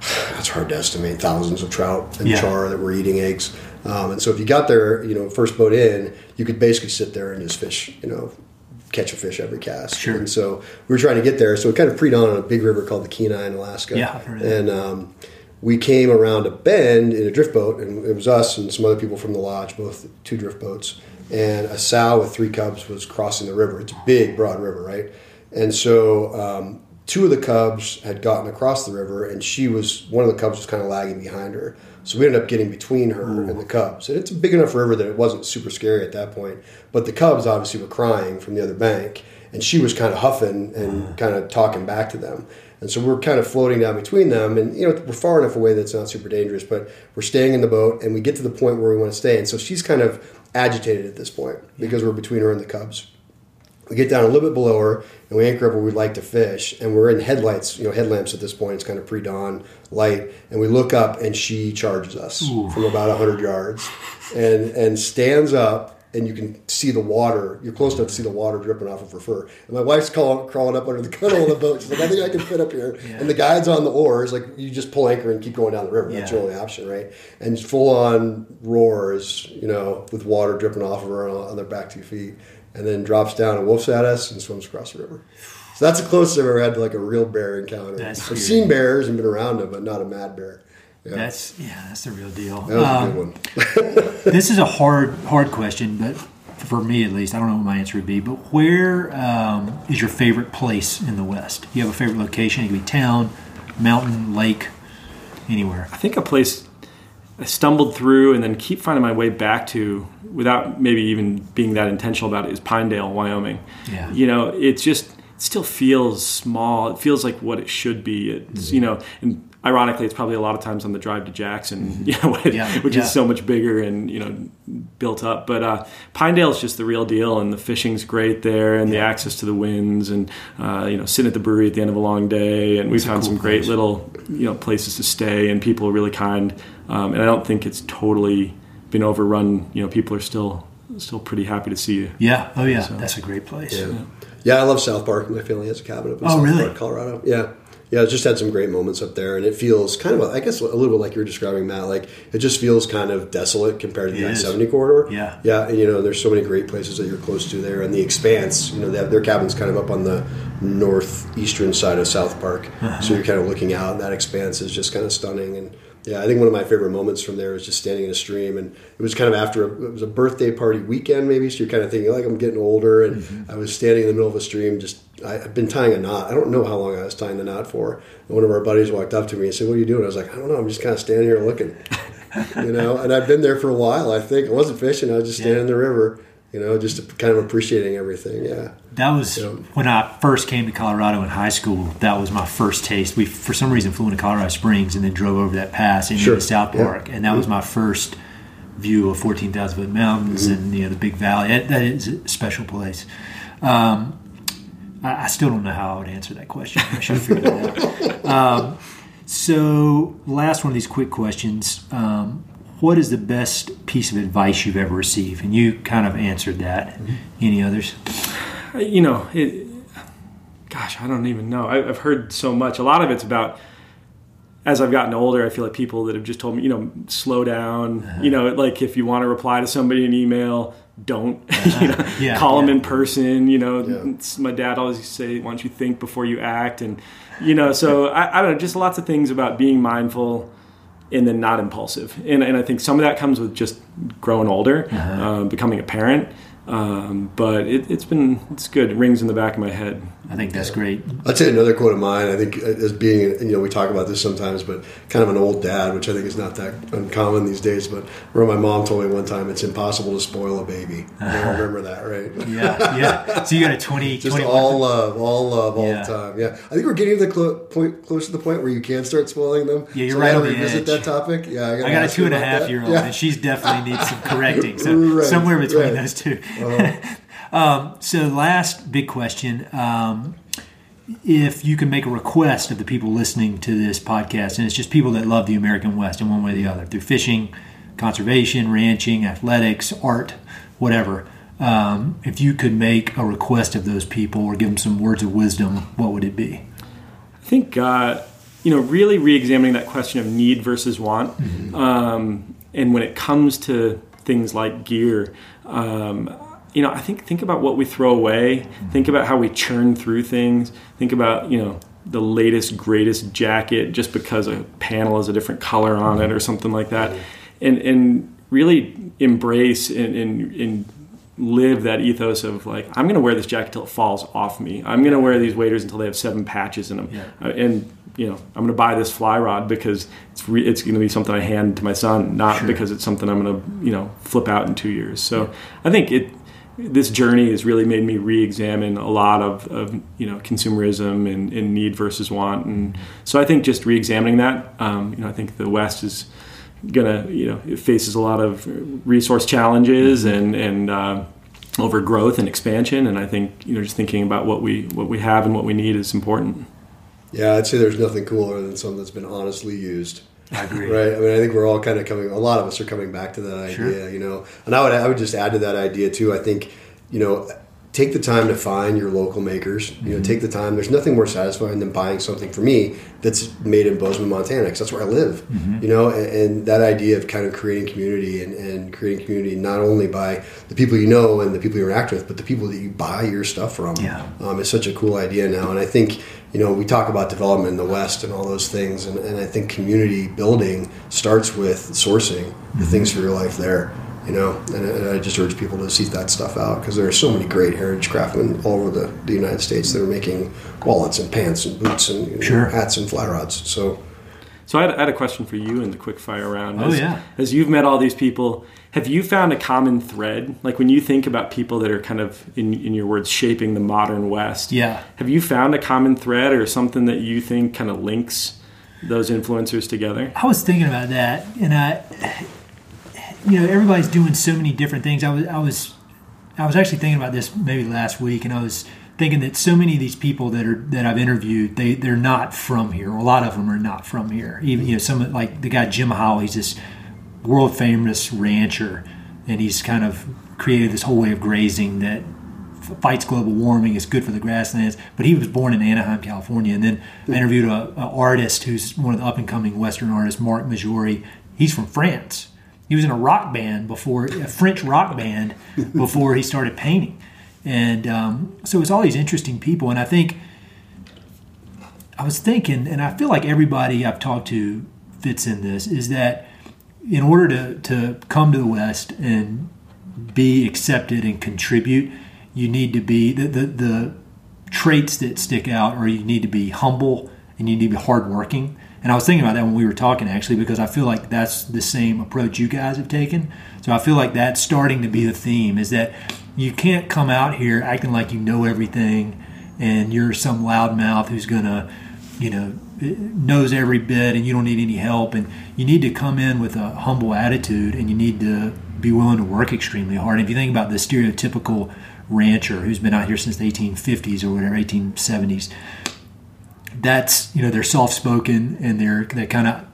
that's hard to estimate thousands of trout and Yeah. char that were eating eggs. Um, and so if you got there, you know, first boat in, you could basically sit there and just fish, you know, catch a fish every cast. Sure. And so we were trying to get there. So it kind of pre-dawned on a big river called the Kenai in Alaska. Yeah, I've heard of that. And um, we came around a bend in a drift boat, and it was us and some other people from the lodge, both two drift boats. And a sow with three cubs was crossing the river. It's a big, broad river, right? And so um, two of the cubs had gotten across the river, and she was one of the cubs was kind of lagging behind her. So we ended up getting between her and the cubs. And it's a big enough river that it wasn't super scary at that point. But the cubs obviously were crying from the other bank, and she was kind of huffing and mm. kind of talking back to them. And so we're kind of floating down between them, and you know we're far enough away that it's not super dangerous. But we're staying in the boat, and we get to the point where we want to stay. And so she's kind of agitated at this point because we're between her and the cubs. We get down a little bit below her, and we anchor up where we'd like to fish. And we're in headlights, you know, headlamps at this point. It's kind of pre-dawn light, and we look up, and she charges us from about hundred yards, and and stands up, and you can see the water. You're close enough to see the water dripping off of her fur. And my wife's crawling, crawling up under the gunnel of the boat. She's like, I think I can fit up here. And the guide's on the oars. Like you just pull anchor and keep going down the river. That's Yeah. your only option, right? And full on roars, you know, with water dripping off of her on, on their back two feet, and then drops down and wolfs at us and swims across the river. So that's the closest I've ever had to like a real bear encounter. That's I've scary. seen bears and been around them, but not a mad bear. Yeah, That's yeah, that's the real deal. that was Um, a good one. this is a hard hard question, but for me at least, I don't know what my answer would be. But where um, is your favorite place in the West? You have a favorite location? It could be town, mountain, lake, anywhere. I think a place I stumbled through and then keep finding my way back to without maybe even being that intentional about it is Pinedale, Wyoming. Yeah. You know, it's just it still feels small. It feels like what it should be. It's you know, and ironically, it's probably a lot of times on the drive to Jackson, you know, which, Yeah, which yeah. is so much bigger and you know built up. But uh, Pinedale is just the real deal, and the fishing's great there, and the access to the winds, and uh, you know, sitting at the brewery at the end of a long day, and we found cool some great place. little you know places to stay, and people are really kind. Um, and I don't think it's totally been overrun, you know, people are still still pretty happy to see you. Yeah. Oh yeah. That's a great place. Yeah. yeah, I love South Park. My family has a cabin up in Oh, South really? Park, Colorado. Yeah. Yeah, just had some great moments up there, and it feels kind of, I guess, a little bit like you were describing, Matt. Like it just feels kind of desolate compared to the I seventy corridor. Yeah. yeah. And, you know, there's so many great places that you're close to there, and the Expanse. You know, they have, their cabin's kind of up on the northeastern side of South Park, Uh-huh. so you're kind of looking out, and that Expanse is just kind of stunning. And yeah, I think one of my favorite moments from there was just standing in a stream, and it was kind of after a, it was a birthday party weekend, maybe. So you're kind of thinking like I'm getting older, and Mm-hmm. I was standing in the middle of a stream, just I, I've been tying a knot. I don't know how long I was tying the knot for. And one of our buddies walked up to me and said, "What are you doing?" I was like, "I don't know. I'm just kind of standing here looking." you know, and I've been there for a while. I think I wasn't fishing. I was just standing in the river. You know, just kind of appreciating everything. Yeah. That was Yeah. when I first came to Colorado in high school. That was my first taste. We, for some reason, flew into Colorado Springs and then drove over that pass into Sure. South Yeah. Park, and that was my first view of fourteen thousand foot mountains Mm-hmm. and you know the big valley. That, that is a special place. Um, I, I still don't know how I would answer that question. I should have figured that out. Um, so, last one of these quick questions. Um, what is the best piece of advice you've ever received? And you kind of answered that. Mm-hmm. Any others? you know, it, gosh, I don't even know. I, I've heard so much. A lot of it's about as I've gotten older. I feel like people that have just told me, you know, slow down. Uh-huh. You know, like if you want to reply to somebody in email, don't. you know, Uh-huh. Yeah, call them in person. You know, Yeah. my dad always used to say, "Why don't you think before you act?" And you know, so I, I don't know, just lots of things about being mindful. And then not impulsive, and, and I think some of that comes with just growing older, Uh-huh. uh, becoming a parent. Um, but it, it's been it's good. It rings in the back of my head. I think that's great. I'd say another quote of mine. I think as being, you know, we talk about this sometimes, but kind of an old dad, which I think is not that uncommon these days. But remember, my mom told me one time, "It's impossible to spoil a baby." You all remember that, right? Yeah, yeah. So you got a 20, Just 21 all love, all love, all Yeah. the time. Yeah, I think we're getting to the clo- point, close to the point where you can start spoiling them. Yeah, you're so right I gotta on the revisit edge. that topic. Yeah, I, gotta I got a ask two you and a about half that. year old, Yeah. and she's definitely needs some correcting. So Right, somewhere between right. those 2 um, so last big question: um, If you can make a request of the people listening to this podcast, and it's just people that love the American West in one way or the other, through fishing, conservation, ranching, athletics, art, whatever. Um, if you could make a request of those people or give them some words of wisdom, what would it be? I think uh, you know really re-examining that question of need versus want, um, and when it comes to things like gear, um, you know I think think about what we throw away. Think about how we churn through things. Think about you know the latest greatest jacket just because a panel has a different color on it or something like that, and and really embrace and, and, and live that ethos of like I'm going to wear this jacket till it falls off me. I'm going to wear these waders until they have seven patches in them, Yeah. Uh, and you know I'm going to buy this fly rod because it's re- it's going to be something I hand to my son, not Sure. because it's something I'm going to you know flip out in two years. So I think it this journey has really made me re-examine a lot of, of you know consumerism and, and need versus want, and so I think just re-examining that, um, you know, I think the West is gonna you know it faces a lot of resource challenges and and uh, overgrowth and expansion and I think you know just thinking about what we what we have and what we need is important. Yeah, I'd say there's nothing cooler than something that's been honestly used. I agree. Right. I mean, I think we're all kind of coming. A lot of us are coming back to that idea. Sure. You know, and I would I would just add to that idea too. I think you know. Take the time to find your local makers. You Mm-hmm. know, take the time. There's nothing more satisfying than buying something for me that's made in Bozeman, Montana, because that's where I live. Mm-hmm. You know, and, and that idea of kind of creating community and, and creating community not only by the people you know and the people you interact with, but the people that you buy your stuff from. Yeah. um, is such a cool idea now. And I think you know we talk about development in the West and all those things, and, and I think community building starts with sourcing the things for your life there. You know, and, and I just urge people to seek that stuff out because there are so many great heritage craftsmen all over the, the United States that are making wallets and pants and boots and you know, Sure. hats and fly rods. So So I had, I had a question for you in the quick fire round. Oh, As, yeah. As you've met all these people, have you found a common thread? Like when you think about people that are kind of, in, in your words, shaping the modern West. Yeah. Have you found a common thread or something that you think kind of links those influencers together? I was thinking about that, and I, you know, everybody's doing so many different things. I was, I was, I was actually thinking about this maybe last week, and I was thinking that so many of these people that are that I've interviewed, they they're not from here. A lot of them are not from here. Even you know, some like the guy Jim Howell, he's this world famous rancher, and he's kind of created this whole way of grazing that fights global warming. is good for the grasslands. But he was born in Anaheim, California, and then I interviewed a, a artist who's one of the up and coming Western artists, mark Maggiori. He's from France. He was in a rock band before a French rock band before he started painting, and um, so it's all these interesting people. And I think I was thinking, and I feel like everybody I've talked to fits in this, is that in order to, to come to the West and be accepted and contribute, you need to be the, the, the traits that stick out, or you need to be humble and you need to be hardworking. And I was thinking about that when we were talking actually, because I feel like that's the same approach you guys have taken. So I feel like that's starting to be the theme is that you can't come out here acting like you know everything and you're some loudmouth who's going to you know eh, knows every bit and you don't need any help and you need to come in with a humble attitude and you need to be willing to work extremely hard. And if you think about the stereotypical rancher who's been out here since the 1850s or whatever 1870s that's you know they're soft spoken and they're they kind of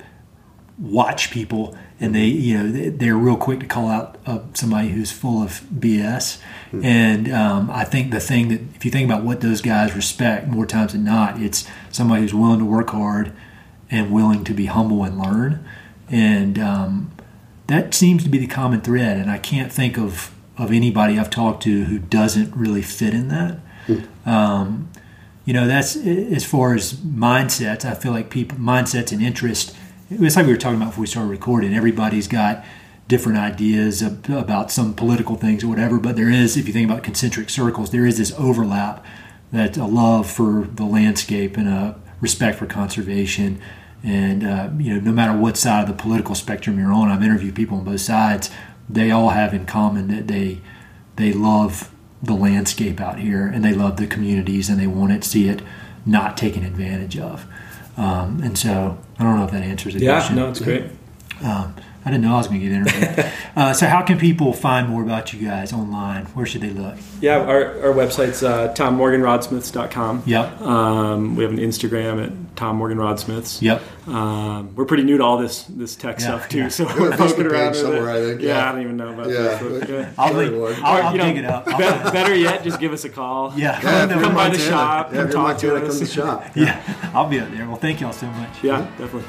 watch people and they you know they're real quick to call out uh, somebody who's full of BS. Mm-hmm. And um, I think the thing that if you think about what those guys respect more times than not, it's somebody who's willing to work hard and willing to be humble and learn. And um, that seems to be the common thread. And I can't think of of anybody I've talked to who doesn't really fit in that. Mm-hmm. Um, you know, that's as far as mindsets. I feel like people mindsets and interest it's like we were talking about before we started recording. Everybody's got different ideas about some political things or whatever, but there is, if you think about concentric circles, there is this overlap that a love for the landscape and a respect for conservation. And uh, you know, no matter what side of the political spectrum you're on, I've interviewed people on both sides. They all have in common that they they love the landscape out here, and they love the communities, and they want to see it not taken advantage of. Um, and so I don't know if that answers the yeah, question. Yeah, no, it's great. Um, I didn't know I was going to get interviewed. uh, so, how can people find more about you guys online? Where should they look? Yeah, our, our website's uh, tommorganrodsmiths.com. Yep. Um, we have an Instagram at tommorganrodsmiths. Yep. Um, we're pretty new to all this this tech yeah, stuff too, yeah. so we're poking around somewhere. I think. Yeah. yeah. I don't even know about yeah. Facebook. Yeah. I'll, link, I'll, I'll dig know, it up. Better, better, yet, just give us a call. Yeah. Come, come, come by the shop. Yeah, come talk to us. Come to the shop. Yeah. I'll be up there. Well, thank y'all so much. Yeah, definitely.